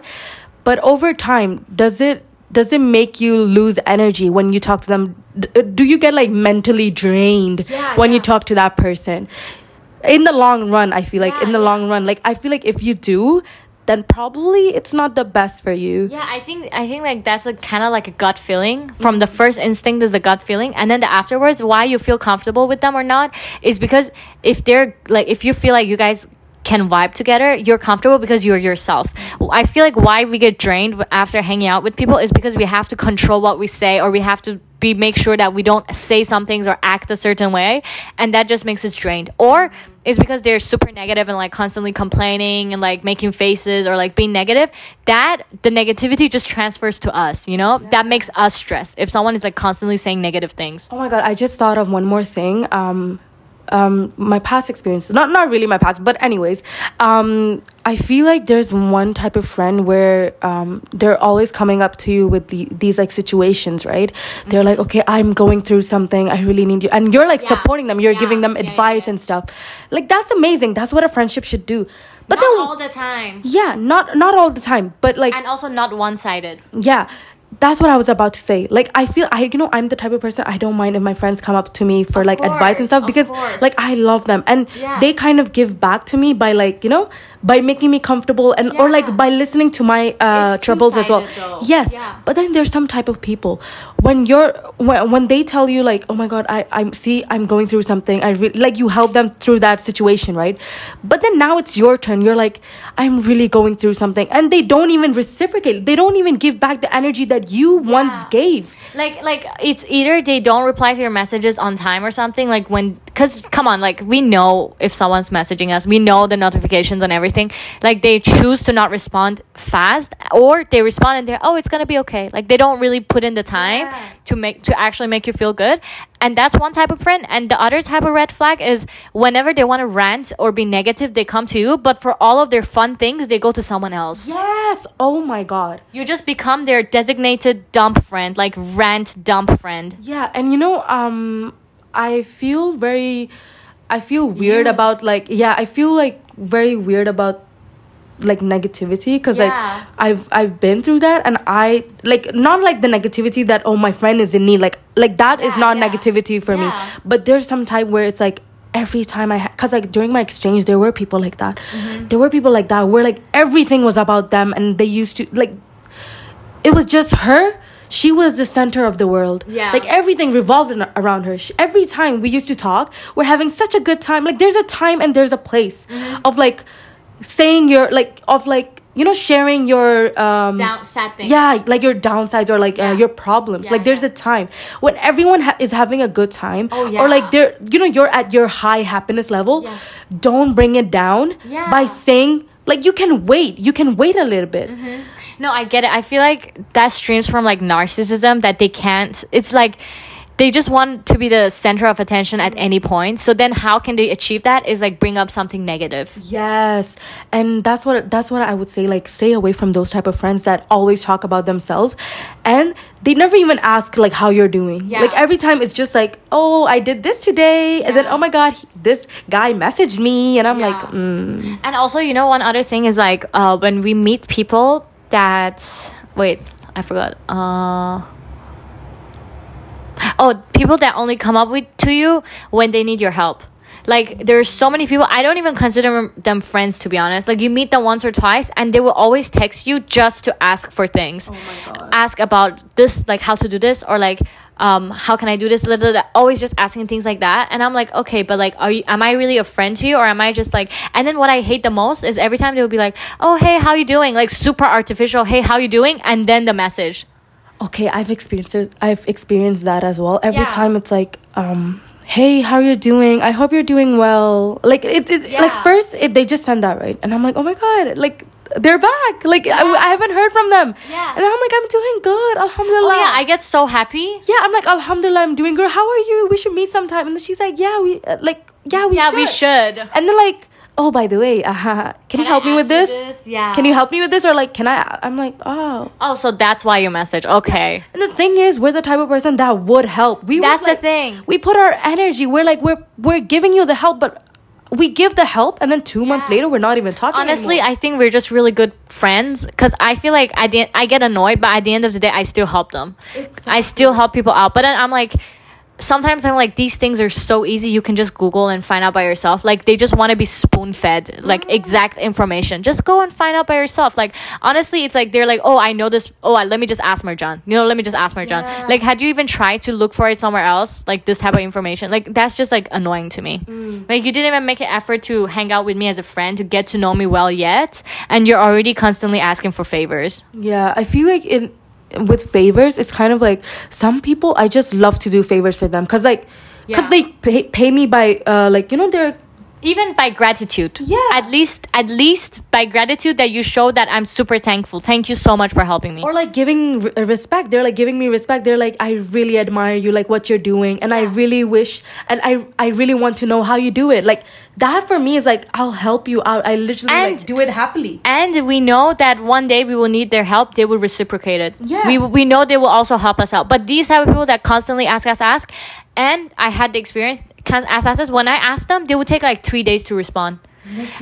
but over time, does it does it make you lose energy when you talk to them? D- uh, do you get like mentally drained Yeah, when you talk to that person? In the long run, I feel like Yeah, in the yeah. long run, like I feel like if you do, then probably it's not the best for you. Yeah, I think I think like that's a kind of like a gut feeling. From the first instinct is a gut feeling, and then the afterwards, why you feel comfortable with them or not is because if they're like if you feel like you guys can vibe together, you're comfortable because you're yourself. I feel like why we get drained after hanging out with people is because we have to control what we say or we have to be make sure that we don't say some things or act a certain way, and that just makes us drained. Or is because they're super negative and like constantly complaining and like making faces or like being negative that the negativity just transfers to us you know that makes us stressed if someone is like constantly saying negative things Oh my god, I just thought of one more thing. Um um my past experience. Not not really my past, but anyways, um I feel like there's one type of friend where um they're always coming up to you with the, these like situations, right? They're like, "Okay, I'm going through something. I really need you." And you're like Mm-hmm. Yeah. supporting them. You're Yeah. giving them Yeah, advice and stuff. Like that's amazing. That's what a friendship should do. But not then all the time yeah, not not all the time, but like and also not one-sided yeah that's what i was about to say like i feel i you know i'm the type of person i don't mind if my friends come up to me for Of like advice and stuff because course. like i love them and Yeah. they kind of give back to me by like you know by making me comfortable and or like by listening to my uh troubles as well. though. yes Yeah. but then there's some type of people. When you're when, when they tell you like oh my god i i'm see i'm going through something i re- like you help them through that situation right? But then now it's your turn. You're like i'm really going through something. And they don't even reciprocate. They don't even give back the energy that you once gave. Like like it's either they don't reply to your messages on time or something like when because come on like we know if someone's messaging us. We know the notifications and everything like they choose to not respond fast or they respond and they're oh it's gonna be okay like they don't really put in the time Yeah. to make to actually make you feel good and that's one type of friend and the other type of red flag is whenever they want to rant or be negative they come to you but for all of their fun things they go to someone else Yes. Oh my god. you just become their designated dump friend like rant dump friend Yeah, and you know, um, I feel very, I feel weird Used. about like, yeah, I feel like very weird about like negativity because Yeah. like I've I've been through that and I like not like the negativity that oh my friend is in need like like that is Yeah, not yeah. negativity for me but there's some type where it's like every time I because like during my exchange there were people like that Mm-hmm. there were people like that where like everything was about them and they used to like it was just her she was the center of the world Yeah. like everything revolved in, around her she, every time we used to talk we're having such a good time like there's a time and there's a place Mm-hmm. of like saying your like of like you know sharing your um down sad thing yeah like your downsides or like Yeah. uh, your problems Yeah, like there's yeah. a time when everyone ha- is having a good time Oh, or like they're you know you're at your high happiness level Yeah. don't bring it down Yeah. by saying like you can wait you can wait a little bit No, I get it. I feel like that streams from like narcissism that they can't. It's like they just want to be the center of attention at any point. So then how can they achieve that is like bring up something negative. Yes, and that's what that's what I would say. Like, stay away from those type of friends that always talk about themselves, and they never even ask like how you're doing. Yeah. Like every time it's just like, oh, I did this today, and then oh my god, he- this guy messaged me, and I'm like, Yeah. mm, And also, you know, one other thing is like uh, when we meet people that wait, I forgot. Uh oh, people that only come up with to you when they need your help. Like there's so many people I don't even consider them friends to be honest. Like you meet them once or twice and they will always text you just to ask for things. oh my god, Ask about this, like how to do this or like um how can I do this little always just asking things like that and I'm like okay but like are you am I really a friend to you or am I just like and then what I hate the most is every time they will be like oh hey how you doing like super artificial hey how you doing and then the message okay, I've experienced it. I've experienced that as well. Every Yeah. time it's like, um. Hey, how you doing? I hope you're doing well. Like it, it like first it, they just send that right, and I'm like, oh my god, like they're back. Like I, I haven't heard from them. Yeah. and I'm like, I'm doing good, alhamdulillah. oh yeah I get so happy yeah, I'm like, Alhamdulillah, I'm doing good. How are you? We should meet sometime. And then she's like, Yeah, we uh, like, yeah, we yeah should. we should And then like, oh, by the way, uh-huh, can, you help me with this? this? Yeah. Can you help me with this? Or like, can I? I'm like, oh. oh so that's why you message okay And the thing is, we're the type of person that would help. We would, That's the like- thing. We put our energy. We're like, we're we're giving you the help, but we give the help, and then two months later, we're not even talking. honestly anymore. i think we're just really good friends because i feel like I, the, I get annoyed but at the end of the day i still help them i still help people out but then i'm like sometimes i'm like these things are so easy you can just google and find out by yourself. Like they just want to be spoon fed like mm. exact information. Just go and find out by yourself. Like honestly it's like they're like oh i know this. Oh I, let me just ask marjan. You know let me just ask marjan. Yeah. like had you even tried to look for it somewhere else like this type of information? Like that's just like annoying to me. Mm. Like you didn't even make an effort to hang out with me as a friend to get to know me well yet and you're already constantly asking for favors. Yeah, I feel like in with favors, it's kind of like some people I just love to do favors for them because like because Yeah. they pay, pay me by uh like you know they're even by gratitude Yeah. at least at least by gratitude that you show that i'm super thankful thank you so much for helping me or like giving re- uh, respect. They're like giving me respect. They're like I really admire you, like what you're doing, and I really wish and I I really want to know how you do it. Like that for me is like I'll help you out. I literally And- like do it happily. and we know that one day we will need their help they will reciprocate it Yes. we, we know they will also help us out but these type of people that constantly ask us ask and i had the experience can ask ask ask when i asked them they would take like three days to respond.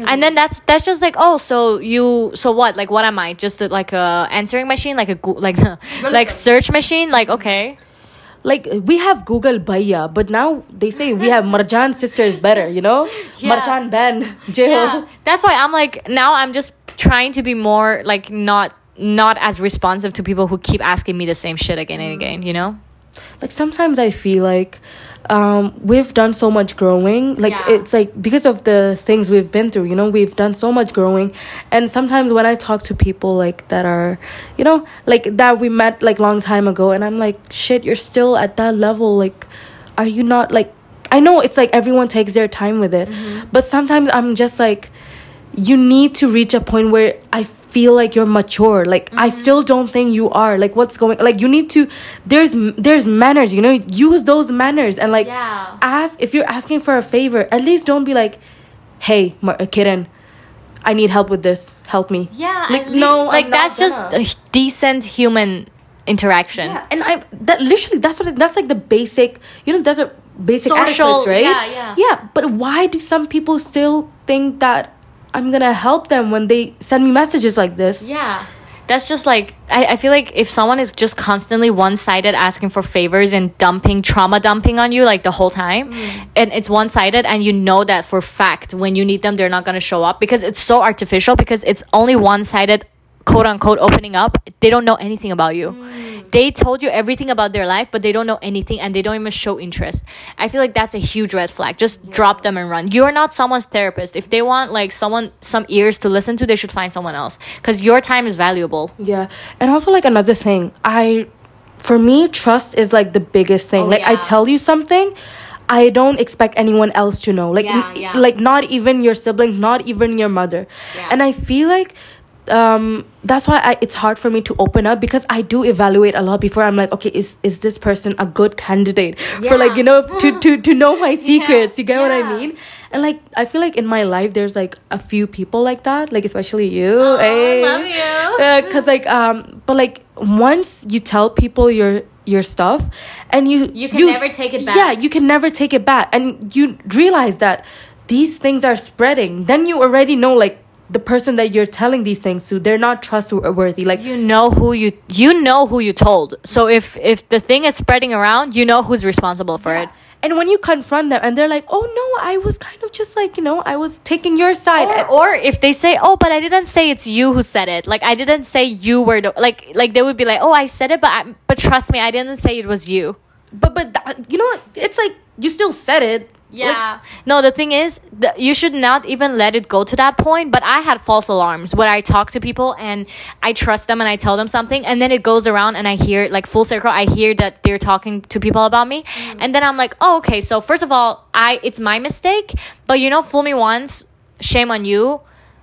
And then that's that's just like oh so you so what? Like what am i? Just a, like a answering machine? Like a like like search machine? Like okay. Like we have Google Bhaiya, but now they say we have Marjan sister is better. You know, Yeah. Marjan Ben Jill. yeah. That's why i'm like now i'm just trying to be more like not not as responsive to people who keep asking me the same shit again and again you know like sometimes i feel like um we've done so much growing like Yeah. it's like because of the things we've been through you know we've done so much growing and sometimes when i talk to people like that are you know like that we met like long time ago and i'm like shit you're still at that level like are you not like I know it's like everyone takes their time with it, Mm-hmm. but sometimes I'm just like, you need to reach a point where I feel like you're mature. Like I Mm-hmm. still don't think you are. Like what's going? Like you need to. There's there's manners. You know, use those manners and like Yeah. ask if you're asking for a favor. At least don't be like, hey, Mar- uh, Kiran, I need help with this. Help me. Yeah, Like, no, like I'm that's just a decent human interaction. Yeah, and I that literally that's what that's like the basic. You know, that's a basic Social- right? yeah, yeah. Yeah, but why do some people still think that I'm gonna help them when they send me messages like this? Yeah. That's just like I, I feel like if someone is just constantly one sided asking for favors and dumping trauma dumping on you like the whole time mm. and it's one sided and you know that for fact when you need them they're not gonna show up because it's so artificial because it's only one sided quote unquote opening up they don't know anything about you mm. they told you everything about their life but they don't know anything and they don't even show interest i feel like that's a huge red flag just drop them and run you're not someone's therapist if they want like someone some ears to listen to they should find someone else because your time is valuable Yeah, and also like another thing, I, for me, trust is like the biggest thing. Oh, like I tell you something. I don't expect anyone else to know. Like, Yeah, yeah. like not even your siblings, not even your mother. Yeah. And I feel like um that's why I, it's hard for me to open up because I do evaluate a lot before. I'm like okay is is this person a good candidate for like you know to to to know my secrets? You get what I mean? And like I feel like in my life there's like a few people like that like especially you Oh, eh? love you. because like um but like once you tell people your your stuff and you You can never take it back. yeah you can never take it back. And you realize that these things are spreading. Then you already know like the person that you're telling these things to they're not trustworthy like you know who you you know who you told. So if if the thing is spreading around you know who's responsible for it. And when you confront them and they're like oh no i was kind of just like you know i was taking your side. Or, or if they say oh but i didn't say it's you who said it. Like i didn't say you were the like like they would be like oh i said it but I, but trust me i didn't say it was you. But but you know what? it's like you still said it yeah. No the thing is the, you should not even let it go to that point but i had false alarms where i talk to people and i trust them and i tell them something and then it goes around and i hear like full circle i hear that they're talking to people about me. Mm. And then i'm like oh okay so first of all i it's my mistake but you know fool me once shame on you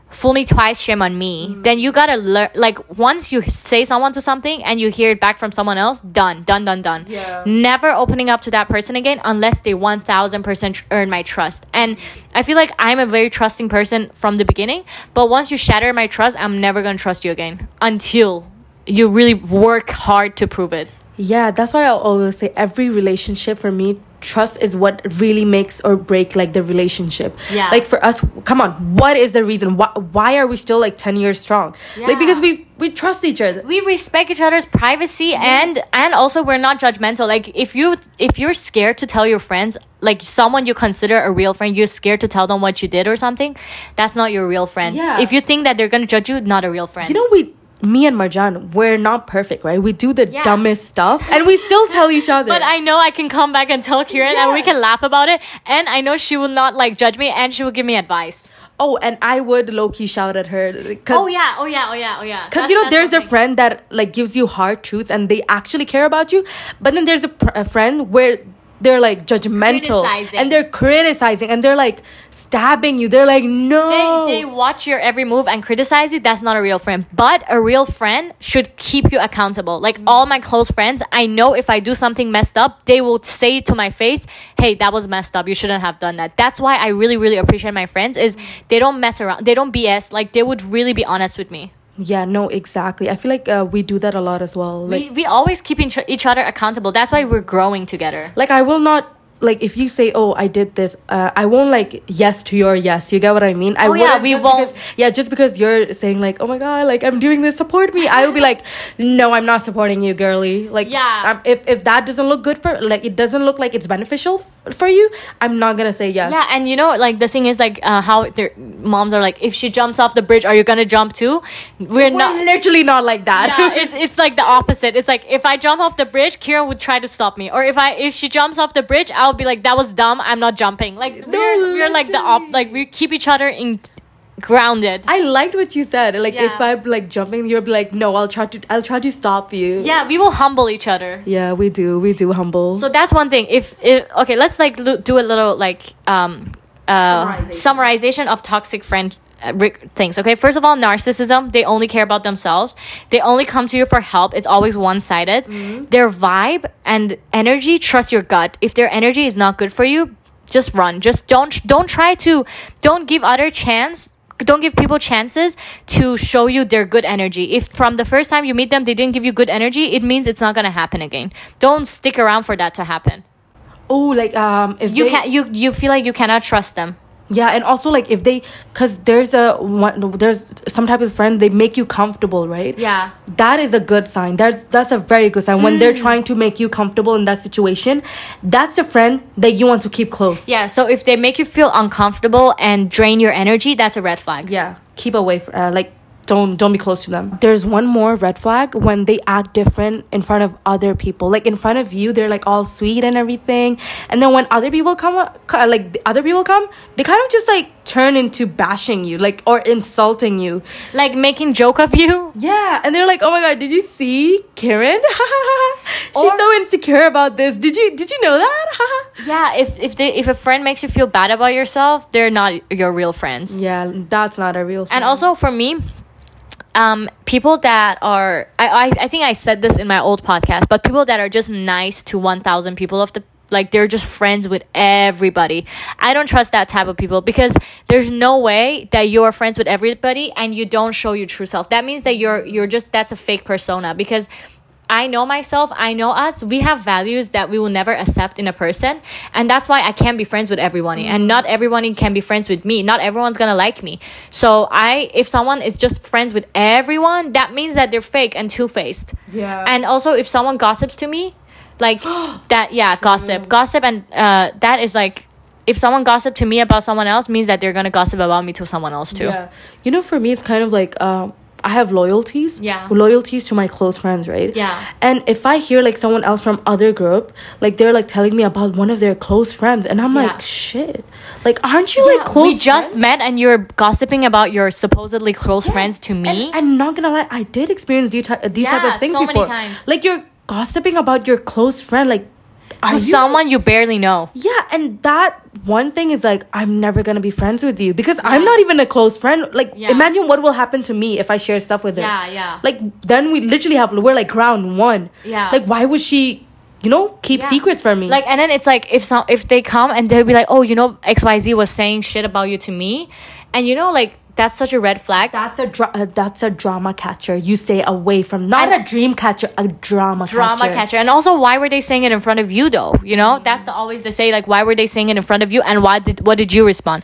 fool me twice shame on me. Mm-hmm. Then you gotta learn like once you say someone to something and you hear it back from someone else done done done done. Yeah. never opening up to that person again unless they 1000% tr- earn my trust. And i feel like i'm a very trusting person from the beginning but once you shatter my trust i'm never gonna trust you again until you really work hard to prove it Yeah, that's why I always say every relationship for me, trust is what really makes or break like the relationship. Yeah. Like for us, come on, what is the reason? Why why are we still like 10 years strong? Like because we we trust each other. we respect each other's privacy and and also we're not judgmental like if you if you're scared to tell your friends like someone you consider a real friend you're scared to tell them what you did or something that's not your real friend Yeah. if you think that they're gonna judge you not a real friend You know we me and Marjan, we're not perfect, right? We do the Yeah. dumbest stuff and we still tell each other. but I know I can come back and tell Kiran and we can laugh about it. And I know she will not like judge me and she will give me advice. oh, and I would low key shout at her cuz Oh yeah, oh yeah, oh yeah, oh yeah. Because you know, there's a friend that like gives you hard truths and they actually care about you, but then there's a, pr- a friend where they're like judgmental. Criticizing. and they're criticizing and they're like stabbing you. They're like, no. they, they watch your every move and criticize you. That's not a real friend. But a real friend should keep you accountable. Like mm. all my close friends i know if i do something messed up they will say to my face hey that was messed up. You shouldn't have done that. That's why i really really appreciate my friends is mm. they don't mess around. They don't bs like they would really be honest with me yeah, no, exactly. I feel like uh, we do that a lot as well. Like, we, we always keep each, each other accountable that's why we're growing together like I will not like if you say oh i did this uh, i won't like yes to your yes you get what i mean i Oh, yeah, we won't- because- yeah just because you're saying like oh my god like i'm doing this support me i will be like no i'm not supporting you girly like Yeah. um, if if that doesn't look good for like it doesn't look like it's beneficial for you i'm not gonna say yes Yeah, and you know, like the thing is, like uh, how their moms are like, if she jumps off the bridge, are you gonna jump too? We're, we're not. literally not like that Yeah, it's it's like the opposite. It's like if I jump off the bridge, Kira would try to stop me, or if I if she jumps off the bridge, I'll be like, that was dumb. I'm not jumping. Like No, we're, we're like the op. Like we keep each other in grounded. I liked what you said. Like if I'm like jumping, you'll be like, no, I'll try to I'll try to stop you. yeah, we will humble each other. Yeah, we do. We do humble. So that's one thing. If, if okay, let's like lo- do a little like um uh Summarization. summarization of toxic friend uh, things. Okay, first of all, narcissism. They only care about themselves. They only come to you for help. It's always one sided. Their vibe and energy. Trust your gut. If their energy is not good for you, just run. Just don't don't try to don't give other chance. Don't give people chances to show you their good energy. If from the first time you meet them they didn't give you good energy, it means it's not gonna happen again. Don't stick around for that to happen. oh, like um, if You they, can't. You you feel like you cannot trust them. Yeah, and also like if they, cause there's a one, there's some type of friend they make you comfortable, right? Yeah. that is a good sign. That's that's a very good sign when they're trying to make you comfortable in that situation. That's a friend that you want to keep close. Yeah. So if they make you feel uncomfortable and drain your energy, that's a red flag. yeah, keep away. From, uh, like don't don't be close to them. There's one more red flag when they act different in front of other people. Like in front of you, they're like all sweet and everything, and then when other people come, uh, like other people come, they kind of just like turn into bashing you, like or insulting you. Like making joke of you. Yeah, and they're like, "Oh my god, did you see Karen? She's Or- so insecure about this. Did you did you know that? Yeah. If if they if a friend makes you feel bad about yourself, they're not your real friends. yeah, that's not a real. And also for me, um, people that are I, I I think I said this in my old podcast, but people that are just nice to one thousand people of the like they're just friends with everybody. I don't trust that type of people because there's no way that you're friends with everybody and you don't show your true self. That means that you're you're just that's a fake persona because I know myself, I know us. We have values that we will never accept in a person. And that's why I can't be friends with everyone. And not everyone can be friends with me. Not everyone's gonna like me. So I if someone is just friends with everyone, that means that they're fake and two faced. Yeah. And also if someone gossips to me, like that yeah, gossip. Gossip and uh that is like if someone gossip to me about someone else means that they're gonna gossip about me to someone else too. Yeah. You know, for me, it's kind of like um, I have loyalties. Yeah. Loyalties to my close friends, right? Yeah. And if I hear like someone else from other group, like they're like telling me about one of their close friends, and I'm Yeah. like, shit. Like, aren't you Yeah, like close? we just friends? met and you're gossiping about your supposedly close friends to me. And I'm not gonna lie, I did experience these type, these type Yeah, of things so many before. times. Like you're gossiping about your close friend, like. Are to you someone you barely know. Yeah, and that one thing is like I'm never gonna be friends with you because I'm not even a close friend. Like Yeah. imagine what will happen to me if I share stuff with her. Yeah, yeah. Like then we literally have we're like ground one. Yeah. Like why would she, you know, keep Yeah. secrets from me? Like, and then it's like if some if they come and they'll be like, oh, you know, X Y Z was saying shit about you to me, and you know, like that's such a red flag. that's a dra- uh, that's a drama catcher. You stay away from not And- a dream catcher, a drama Drama catcher. catcher, and also why were they saying it in front of you though? You know, that's the always they say like why were they saying it in front of you, and why did what did you respond?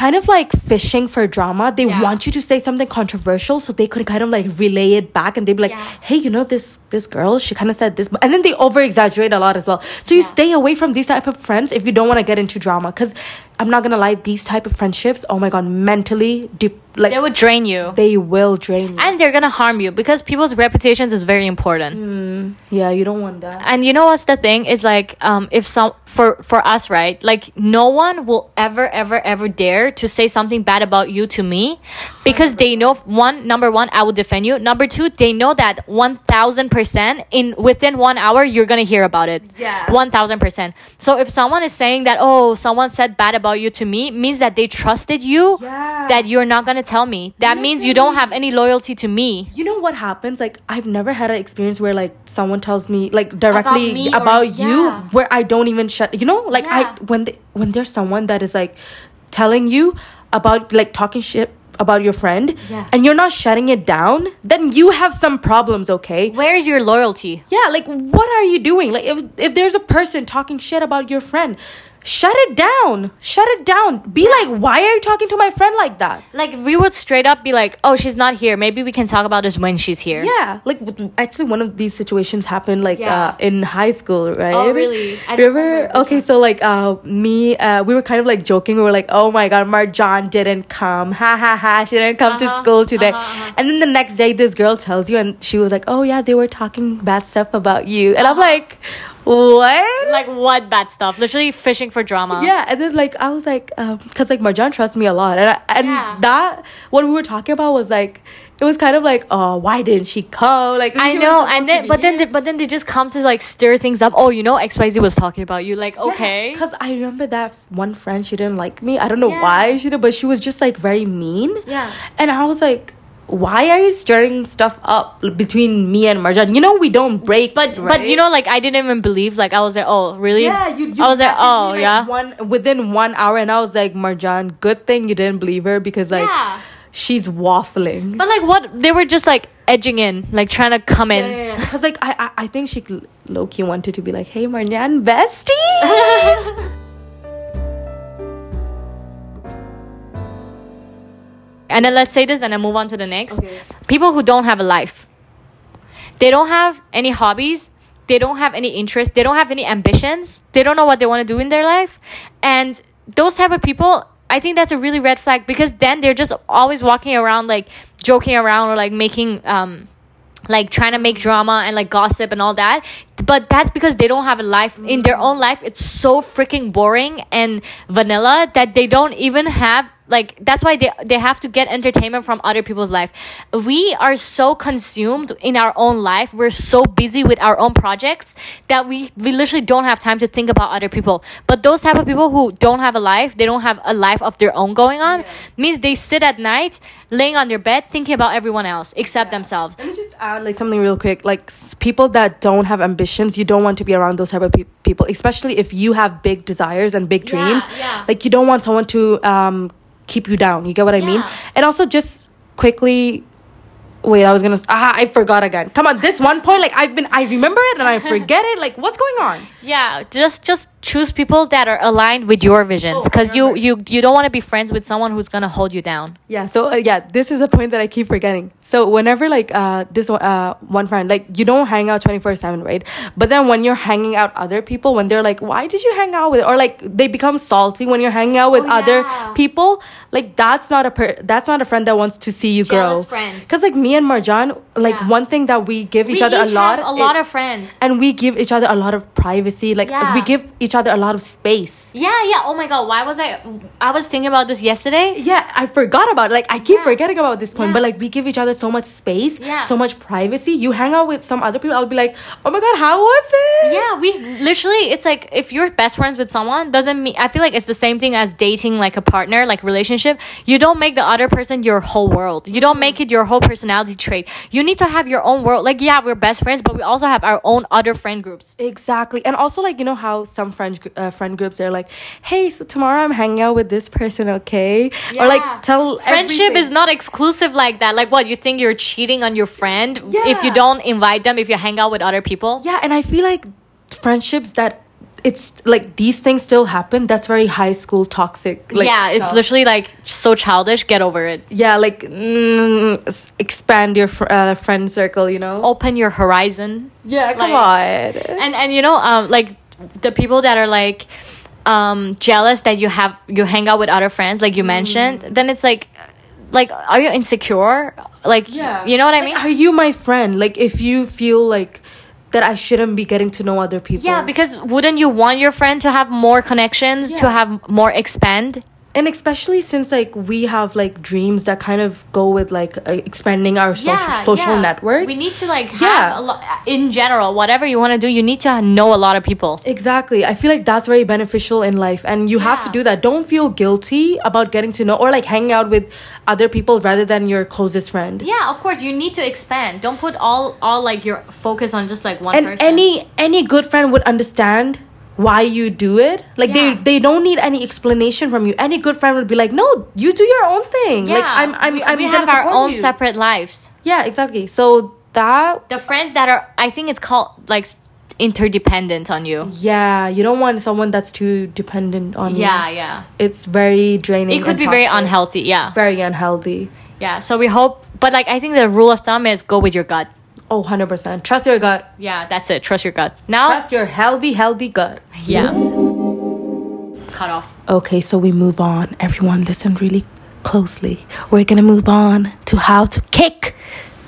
Kind of like fishing for drama. They Yeah. want you to say something controversial so they could kind of like relay it back and they'd be like, Yeah. hey, you know, this this girl, she kind of said this. And then they over exaggerate a lot as well. So you Yeah. stay away from these type of friends if you don't want to get into drama. Because I'm not to lie, these type of friendships, oh my God, mentally, deep, like They would drain you, they will drain you. and they're gonna harm you because people's reputations is very important. yeah, you don't want that. and you know what's the thing It's like um if some for for us right like no one will ever ever ever dare to say something bad about you to me because they know one number one i will defend you number two they know that 1000% in within one hour you're gonna hear about it Yeah. 1000% so if someone is saying that oh someone said bad about you to me means that they trusted you Yeah. that you're not gonna tell me that means you don't have any loyalty to me You know what happens? Like I've never had an experience where like someone tells me like directly me about, or- you yeah. where I don't even shut. You know, like Yeah. I when they, when there's someone that is like telling you about like talking shit about your friend Yeah. and you're not shutting it down, then you have some problems, okay? where is your loyalty Yeah, like what are you doing? Like if if there's a person talking shit about your friend, shut it down. Shut it down. Be like, why are you talking to my friend like that? like we would straight up be like oh she's not here maybe we can talk about this when she's here Yeah, like actually, one of these situations happened like Yeah. uh, in high school, right? Oh, really? I remember? Okay, so like uh, me, uh, we were kind of like joking. We were like, "Oh my god, Marjan didn't come. Ha ha ha! She didn't come to Uh-huh, school today." uh-huh, uh-huh. And then the next day, this girl tells you, and she was like, "Oh yeah, they were talking bad stuff about you," and I'm Uh-huh. like. What? Like what bad stuff? Literally fishing for drama. yeah, and then like I was like, um, cause like Marjan trusts me a lot, and I, and Yeah. that what we were talking about was like, it was kind of like, oh, why didn't she come? Like I know, and then but then they, but then they just come to like stir things up. Oh, you know, XYZ was talking about you. Like, okay. Because I remember that one friend, she didn't like me. I don't know Yeah. why she did, but she was just like very mean. Yeah. And I was like, why are you stirring stuff up between me and Marjan? You know, we don't break. But but you know, like I didn't even believe. Like I was like, oh really? Yeah, you, you I was like, oh like, yeah. One within one hour, and I was like, Marjan, good thing you didn't believe her because like Yeah. she's waffling. But like what they were just like edging in, like trying to come in. Because like I, I I think she low key wanted to be like, hey Marjan, besties. And then let's say this and then move on to the next. Okay. People who don't have a life. They don't have any hobbies. They don't have any interests. They don't have any ambitions. They don't know what they want to do in their life. And those type of people, I think that's a really red flag because then they're just always walking around like joking around or like making um like trying to make drama and like gossip and all that but that's because they don't have a life in their own life it's so freaking boring and vanilla that they don't even have like that's why they they have to get entertainment from other people's life we are so consumed in our own life we're so busy with our own projects that we we literally don't have time to think about other people but those type of people who don't have a life they don't have a life of their own going on means they sit at night laying on their bed thinking about everyone else except themselves Let me just add like something real quick. Like s- people that don't have ambitions, you don't want to be around those type of pe- people, especially if you have big desires and big Yeah, dreams. yeah. Like you don't want someone to um keep you down. You get what I mean? And also just quickly Wait, I was gonna. Ah, I forgot again. Come on, this one point, like I've been, I remember it and I forget it. Like, what's going on? Yeah, just just choose people that are aligned with your visions Oh, because you you you don't want to be friends with someone who's gonna hold you down. Yeah. So uh, yeah, this is a point that I keep forgetting. So whenever like uh this one uh one friend like you don't hang out twenty four seven, right? But then when you're hanging out other people, when they're like, why did you hang out with? Or like they become salty when you're hanging out with Oh, other yeah. people. Like that's not a per- that's not a friend that wants to see you Jealous grow. friends. Because like me and Marjan, like Yeah. one thing that we give each we other a lot, a lot it- of friends. and we give each other a lot of privacy. Like Yeah. we give each other a lot of space. Yeah, yeah. Oh my god, why was I? I was thinking about this yesterday. Yeah, I forgot about it. Like I keep Yeah. forgetting about this point, Yeah. but like we give each other so much space, Yeah. so much privacy. You hang out with some other people, I'll be like, oh my god, how was it? Yeah, we literally. It's like if you're best friends with someone, doesn't mean. I feel like it's the same thing as dating like a partner, like relationship. You don't make the other person your whole world. You don't make it your whole personality trait. You need to have your own world. Like yeah, we're best friends, but we also have our own other friend groups. Exactly, and also like you know how some friend uh, friend groups they're like, hey, so tomorrow I'm hanging out with this person, okay? Or like tell friendship everything. is not exclusive like that. Like what you think you're cheating on your friend if you don't invite them if you hang out with other people. yeah, and I feel like friendships that it's like these things still happen. That's very high school toxic. Like, yeah, it's stuff. literally like so childish. Get over it. yeah, like mm, expand your fr- uh, friend circle. You know. Open your horizon. yeah, come like- on. And and you know um like the people that are like um jealous that you have you hang out with other friends like you mentioned then it's like like are you insecure like yeah. you know what i Like, mean are you my friend? Like, if you feel like that I shouldn't be getting to know other people. yeah because wouldn't you want your friend to have more connections to have more expand and especially since like we have like dreams that kind of go with like uh, expanding our social social yeah. networks. We need to like have Yeah. a lot in general, whatever you want to do, you need to know a lot of people. Exactly. I feel like that's very beneficial in life and you have to do that. Don't feel guilty about getting to know or like hanging out with other people rather than your closest friend. Yeah, of course, you need to expand. Don't put all all like your focus on just like one And person. any any good friend would understand why you do it. Like Yeah. they they don't need any explanation from you. Any good friend would be like, "No, you do your own thing." yeah, like I'm I'm we, I'm we have our own you. separate lives. Yeah, exactly. So that The friends that are, I think it's called like interdependent on you. yeah, you don't want someone that's too dependent on you. Yeah, yeah. It's very draining. It could be very unhealthy. Yeah, Very unhealthy. yeah. So we hope, but like I think the rule of thumb is go with your gut. Oh, 100%. Trust your gut. Yeah, that's it. Trust your gut. Now, Trust your healthy, healthy gut. yeah. Cut off. Okay, so we move on. Everyone, listen really closely. We're gonna move on to how to kick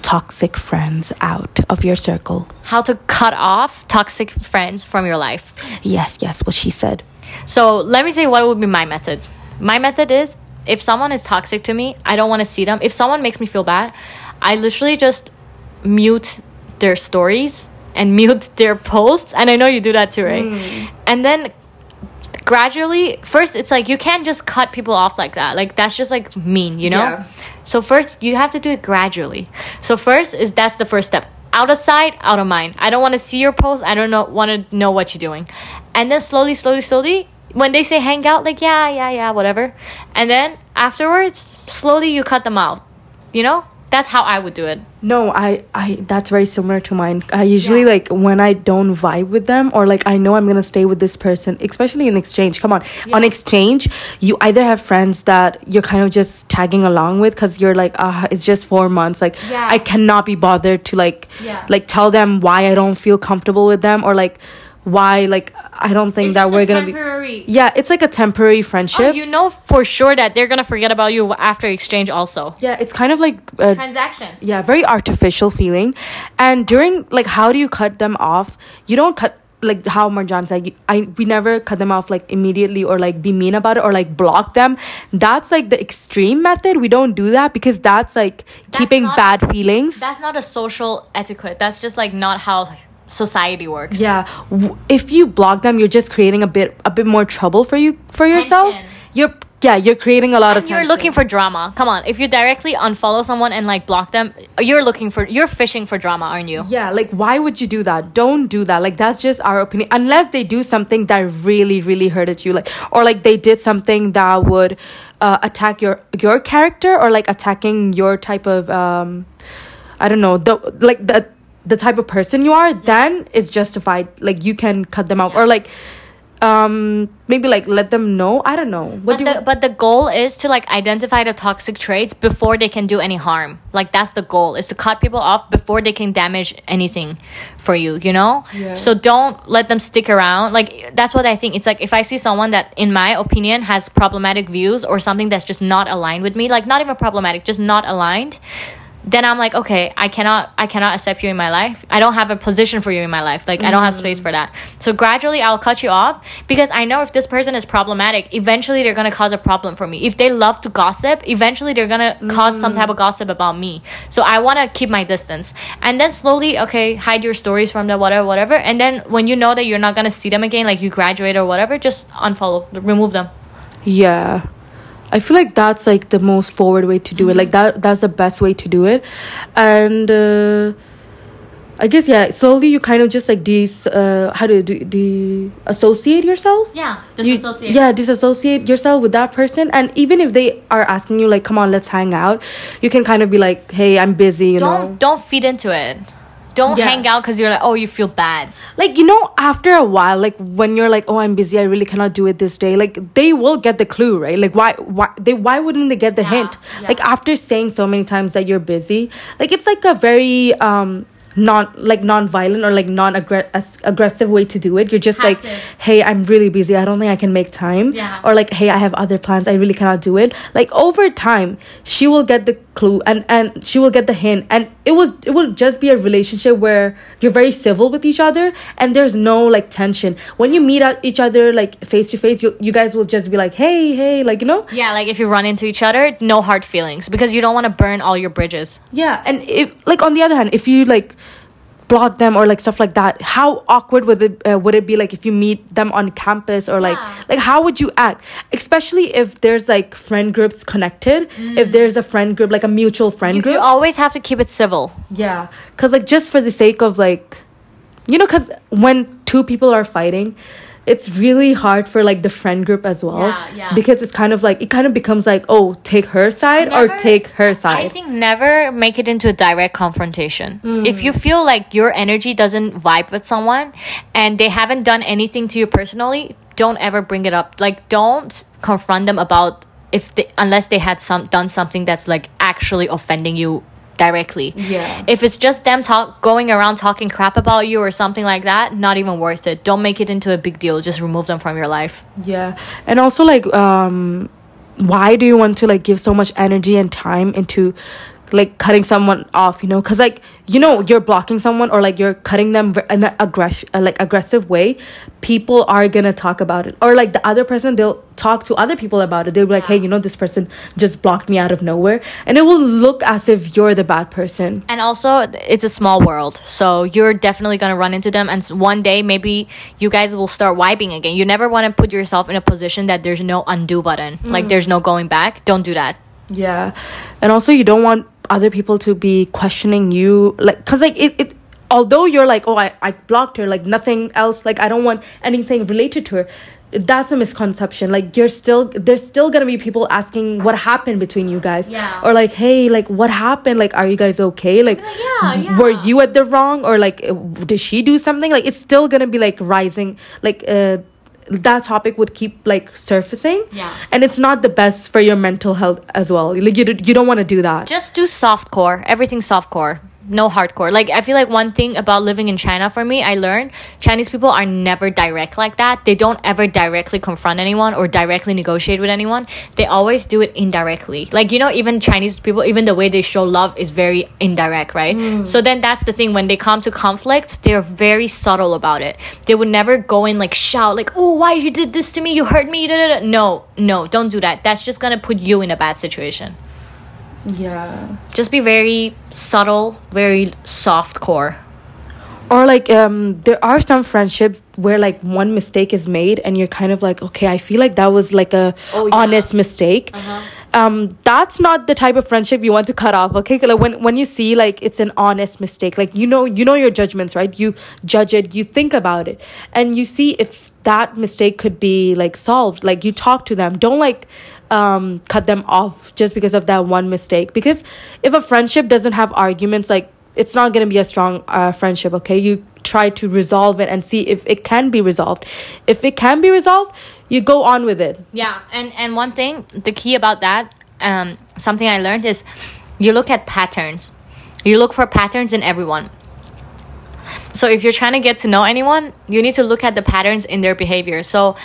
toxic friends out of your circle. How to cut off toxic friends from your life. Yes, yes, what she said. So let me say what would be my method. My method is if someone is toxic to me, I don't want to see them. If someone makes me feel bad, I literally just mute their stories and mute their posts. And I know you do that too, right? Mm. And then gradually, first, it's like you can't just cut people off like that. Like, that's just like mean, you know? Yeah. So, first, you have to do it gradually. So, first, is that's the first step. Out of sight, out of mind. I don't want to see your post. I don't know want to know what you're doing. And then slowly, slowly, slowly, when they say hang out, like yeah, yeah, yeah, whatever. And then afterwards, slowly you cut them out. You know? That's how I would do it. No, I, I, that's very similar to mine. I usually Yeah. like when I don't vibe with them or like I know I'm gonna stay with this person, especially in exchange. Come on, on exchange, you either have friends that you're kind of just tagging along with because you're like, ah, it's just four months. Like, Yeah. I cannot be bothered to like, Yeah. like tell them why I don't feel comfortable with them or like why like I don't think It's that we're gonna be. Yeah, it's like a temporary friendship Oh, you know for sure that they're gonna forget about you after exchange also. yeah, it's kind of like uh, Transaction. yeah very artificial feeling and during like how do you cut them off you don't cut like how marjan said i we never cut them off like immediately or like be mean about it or like block them that's like the extreme method we don't do that because that's like keeping not- bad feelings That's not a social etiquette. That's just like not how society works. yeah if you block them you're just creating a bit a bit more trouble for you for yourself Tension. you're yeah you're creating a lot of And you're tension. looking for drama. Come on, if you directly unfollow someone and like block them, you're looking for you're fishing for drama, aren't you? Yeah, like why would you do that? Don't do that. Like that's just our opinion. Unless they do something that really, really hurted you, like or like they did something that would uh, attack your your character or like attacking your type of um, I don't know the like the the type of person you are. Then it's justified. Like you can cut them out or like um maybe like let them know. I don't know. What But do the, you? but the goal is to like identify the toxic traits before they can do any harm. Like that's the goal is to cut people off before they can damage anything for you, you know? Yeah. So don't let them stick around. Like that's what I think. It's like if I see someone that in my opinion has problematic views or something that's just not aligned with me, like not even problematic, just not aligned, then I'm like, okay, I cannot I cannot accept you in my life. I don't have a position for you in my life. Like I don't have space for that. So gradually I'll cut you off because I know if this person is problematic, eventually they're gonna cause a problem for me. If they love to gossip, eventually they're gonna cause some type of gossip about me. So I wanna keep my distance. And then slowly, okay, hide your stories from them, whatever, whatever. And then when you know that you're not gonna see them again, like you graduate or whatever, just unfollow, remove them. Yeah. I feel like that's like the most forward way to do it. Like that that's the best way to do it. And uh I guess yeah, slowly you kind of just like dis uh how do you do de associate yourself? Yeah, You- yeah, disassociate yourself with that person. And even if they are asking you like, come on, let's hang out, you can kind of be like, Hey, I'm busy, you Don't know. don't feed into it. Don't Yeah. hang out because you're like, oh, you feel bad. like you know after a while like when you're like oh i'm busy i really cannot do it this day like they will get the clue right like why why they why wouldn't they get the Yeah, hint yeah. like after saying so many times that you're busy like it's like a very um non like non-violent or like non-aggressive way to do it you're just like hey i'm really busy i don't think i can make time Yeah. or like hey i have other plans i really cannot do it like over time she will get the clue and and she will get the hint. And it was it will just be a relationship where you're very civil with each other and there's no like tension. When you meet each other like face to face you you guys will just be like hey hey like you know? Yeah, like if you run into each other, no hard feelings because you don't want to burn all your bridges. Yeah, and if like on the other hand, if you like block them or like stuff like that, how awkward would it uh, would it be like if you meet them on campus or like Yeah. like how would you act? Especially if there's like friend groups connected, if there's a friend group like a mutual friend You, group. you always have to keep it civil. yeah, cuz like just for the sake of like you know cuz when two people are fighting it's really hard for like the friend group as well Yeah, yeah. because it's kind of like it kind of becomes like oh take her side or take her side I think never make it into a direct confrontation. Mm. If you feel like your energy doesn't vibe with someone and they haven't done anything to you personally, don't ever bring it up. Like don't confront them about if they unless they had some done something that's like actually offending you directly. Yeah. If it's just them talk going around talking crap about you or something like that, not even worth it. Don't make it into a big deal. Just remove them from your life. Yeah. And also like um why do you want to like give so much energy and time into like cutting someone off, you know, because like you know you're blocking someone or like you're cutting them in an aggressive, uh, like aggressive way. People are gonna talk about it, or like the other person, they'll talk to other people about it. They'll be like, Yeah. "Hey, you know, this person just blocked me out of nowhere," and it will look as if you're the bad person. And also, it's a small world, so you're definitely gonna run into them. And one day, maybe you guys will start wiping again. You never want to put yourself in a position that there's no undo button, like there's no going back. Don't do that. Yeah, and also you don't want other people to be questioning you, like, cause like it, it although you're like, oh, I, I blocked her, like nothing else, like I don't want anything related to her. That's a misconception. Like you're still there's still gonna be people asking what happened between you guys. Yeah. Or like, hey, like what happened? Like, are you guys okay? Like, yeah, yeah. were you at the wrong or like did she do something? Like it's still gonna be like rising. Like uh, that topic would keep like surfacing. Yeah. And it's not the best for your mental health as well. Like you, d- you don't want to do that. Just do soft core. Everything soft core. No hardcore. Like I feel like one thing about living in China for me, I learned Chinese people are never direct like that. They don't ever directly confront anyone or directly negotiate with anyone. They always do it indirectly. Like you know, even Chinese people, even the way they show love is very indirect, right? Mm. So then that's the thing when they come to conflict, they're very subtle about it. They would never go in like shout like, "Oh, why you did this to me? You hurt me." No, no, don't do that. That's just gonna put you in a bad situation Yeah. just be very subtle, very soft core. Or like um there are some friendships where like one mistake is made and you're kind of like, okay, I feel like that was like a Oh, yeah. honest mistake. Um that's not the type of friendship you want to cut off, okay? Like when when you see like it's an honest mistake, like you know you know your judgments, right? You judge it, you think about it, and you see if that mistake could be like solved. Like you talk to them. Don't like um cut them off just because of that one mistake because if a friendship doesn't have arguments like it's not going to be a strong uh, friendship okay you try to resolve it and see if it can be resolved if it can be resolved you go on with it Yeah, and and one thing, the key about that, um, something I learned is, you look at patterns. You look for patterns in everyone. So if you're trying to get to know anyone, you need to look at the patterns in their behavior. So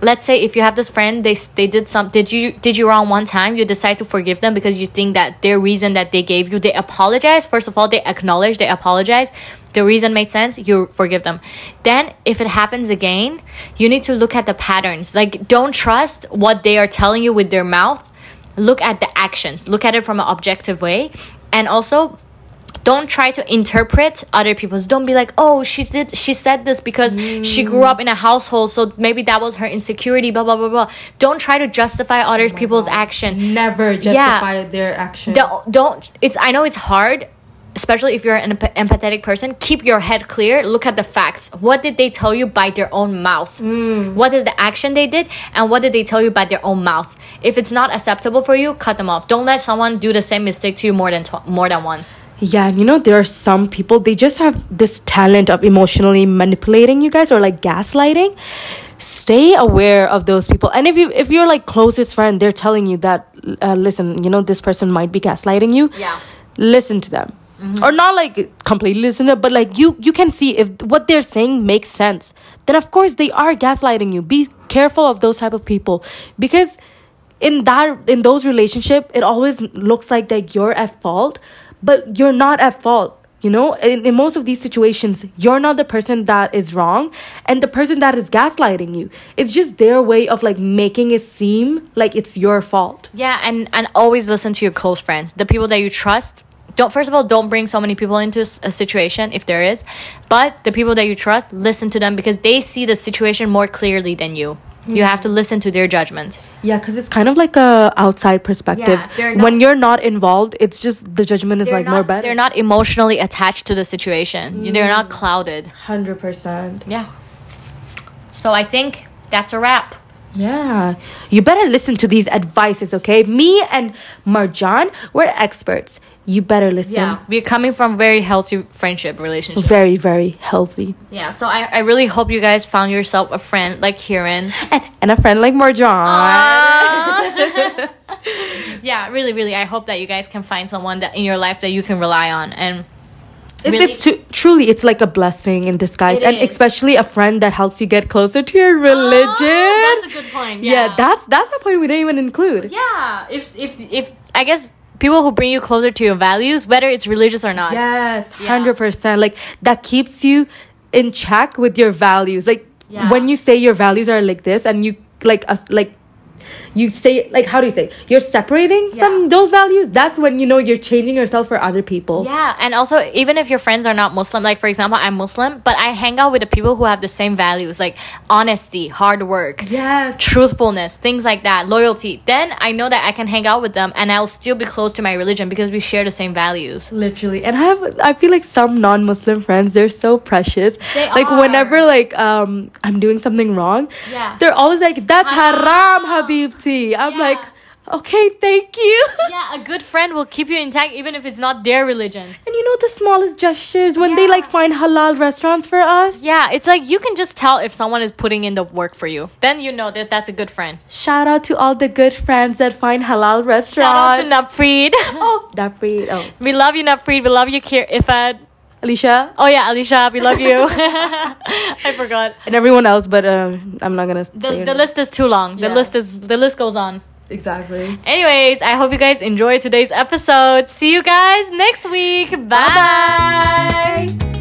let's say if you have this friend they they did some did you did you wrong one time you decide to forgive them because you think that their reason that they gave you they apologize. First of all they acknowledge they apologize. The reason made sense you forgive them. Then if it happens again you need to look at the patterns. Like don't trust what they are telling you with their mouth. Look at the actions. Look at it from an objective way. And also don't try to interpret other people's don't be like oh she did she said this because she grew up in a household so maybe that was her insecurity blah blah blah blah. Don't try to justify other people's action. Never justify their action don't, don't it's i know it's hard especially if you're an emp- empathetic person keep your head clear look at the facts. What did they tell you by their own mouth? Mm. What is the action they did and what did they tell you by their own mouth? If it's not acceptable for you cut them off. Don't let someone do the same mistake to you more than tw- more than once Yeah, and you know, there are some people, they just have this talent of emotionally manipulating you guys or like gaslighting. Stay aware of those people. And if you if you're like closest friend, they're telling you that uh, listen, you know, this person might be gaslighting you. Yeah. Listen to them. Or not like completely listen to them, but like you you can see if what they're saying makes sense. Then of course they are gaslighting you. Be careful of those type of people because in that in those relationship it always looks like that you're at fault but you're not at fault you know in, in most of these situations you're not the person that is wrong and the person that is gaslighting you it's just their way of like making it seem like it's your fault Yeah, and and always listen to your close friends, the people that you trust. Don't first of all don't bring so many people into a situation if there is, but the people that you trust, listen to them because they see the situation more clearly than you. You have to listen to their judgment. yeah because it's kind of like a outside perspective Yeah, they're when you're not involved it's just the judgment is like more not, better they're not emotionally attached to the situation. They're not mm. clouded. 100% Yeah. So I think that's a wrap. Yeah. You better listen to these advices, okay? Me and Marjan, we're experts. You better listen. Yeah, we're coming from very healthy friendship relationship. Very, very healthy. Yeah, so I, I really hope you guys found yourself a friend like Kiran. And, and a friend like Marjan. yeah, really, really. I hope that you guys can find someone that in your life that you can rely on. And It's, really- it's tru- truly, it's like a blessing in disguise. It and is. especially a friend that helps you get closer to your religion. Oh, that's a good point. yeah. that's that's the point we didn't even include. yeah. If if if I guess people who bring you closer to your values, whether it's religious or not. Yes, Yeah. hundred percent. Like that keeps you in check with your values. Like Yeah. when you say your values are like this, and you like us like. You say like how do you say you're separating Yeah. from those values? That's when you know you're changing yourself for other people. Yeah, and also even if your friends are not Muslim, like for example, I'm Muslim, but I hang out with the people who have the same values, like honesty, hard work, Yes. truthfulness, things like that, loyalty. Then I know that I can hang out with them and I'll still be close to my religion because we share the same values. Literally. And I have I feel like some non-Muslim friends, they're so precious. They like are. whenever like um I'm doing something wrong, Yeah. they're always like, That's Haram." haram, I'm Yeah. like, Okay, thank you. Yeah, a good friend will keep you intact even if it's not their religion. And you know the smallest gestures when they like find halal restaurants for us. Yeah, it's like you can just tell if someone is putting in the work for you. Then you know that that's a good friend. Shout out to all the good friends that find halal restaurants. Shout out to Napfreed. oh, that. Oh, we love you, Napfreed. We love you, Kir- Ifad. Alicia Oh yeah, Alicia, we love you. I forgot. and everyone else, but um, I'm not gonna The, the list is too long. The Yeah. list is the list goes on. exactly. Anyways, I hope you guys enjoyed today's episode. See you guys next week. Bye. Bye.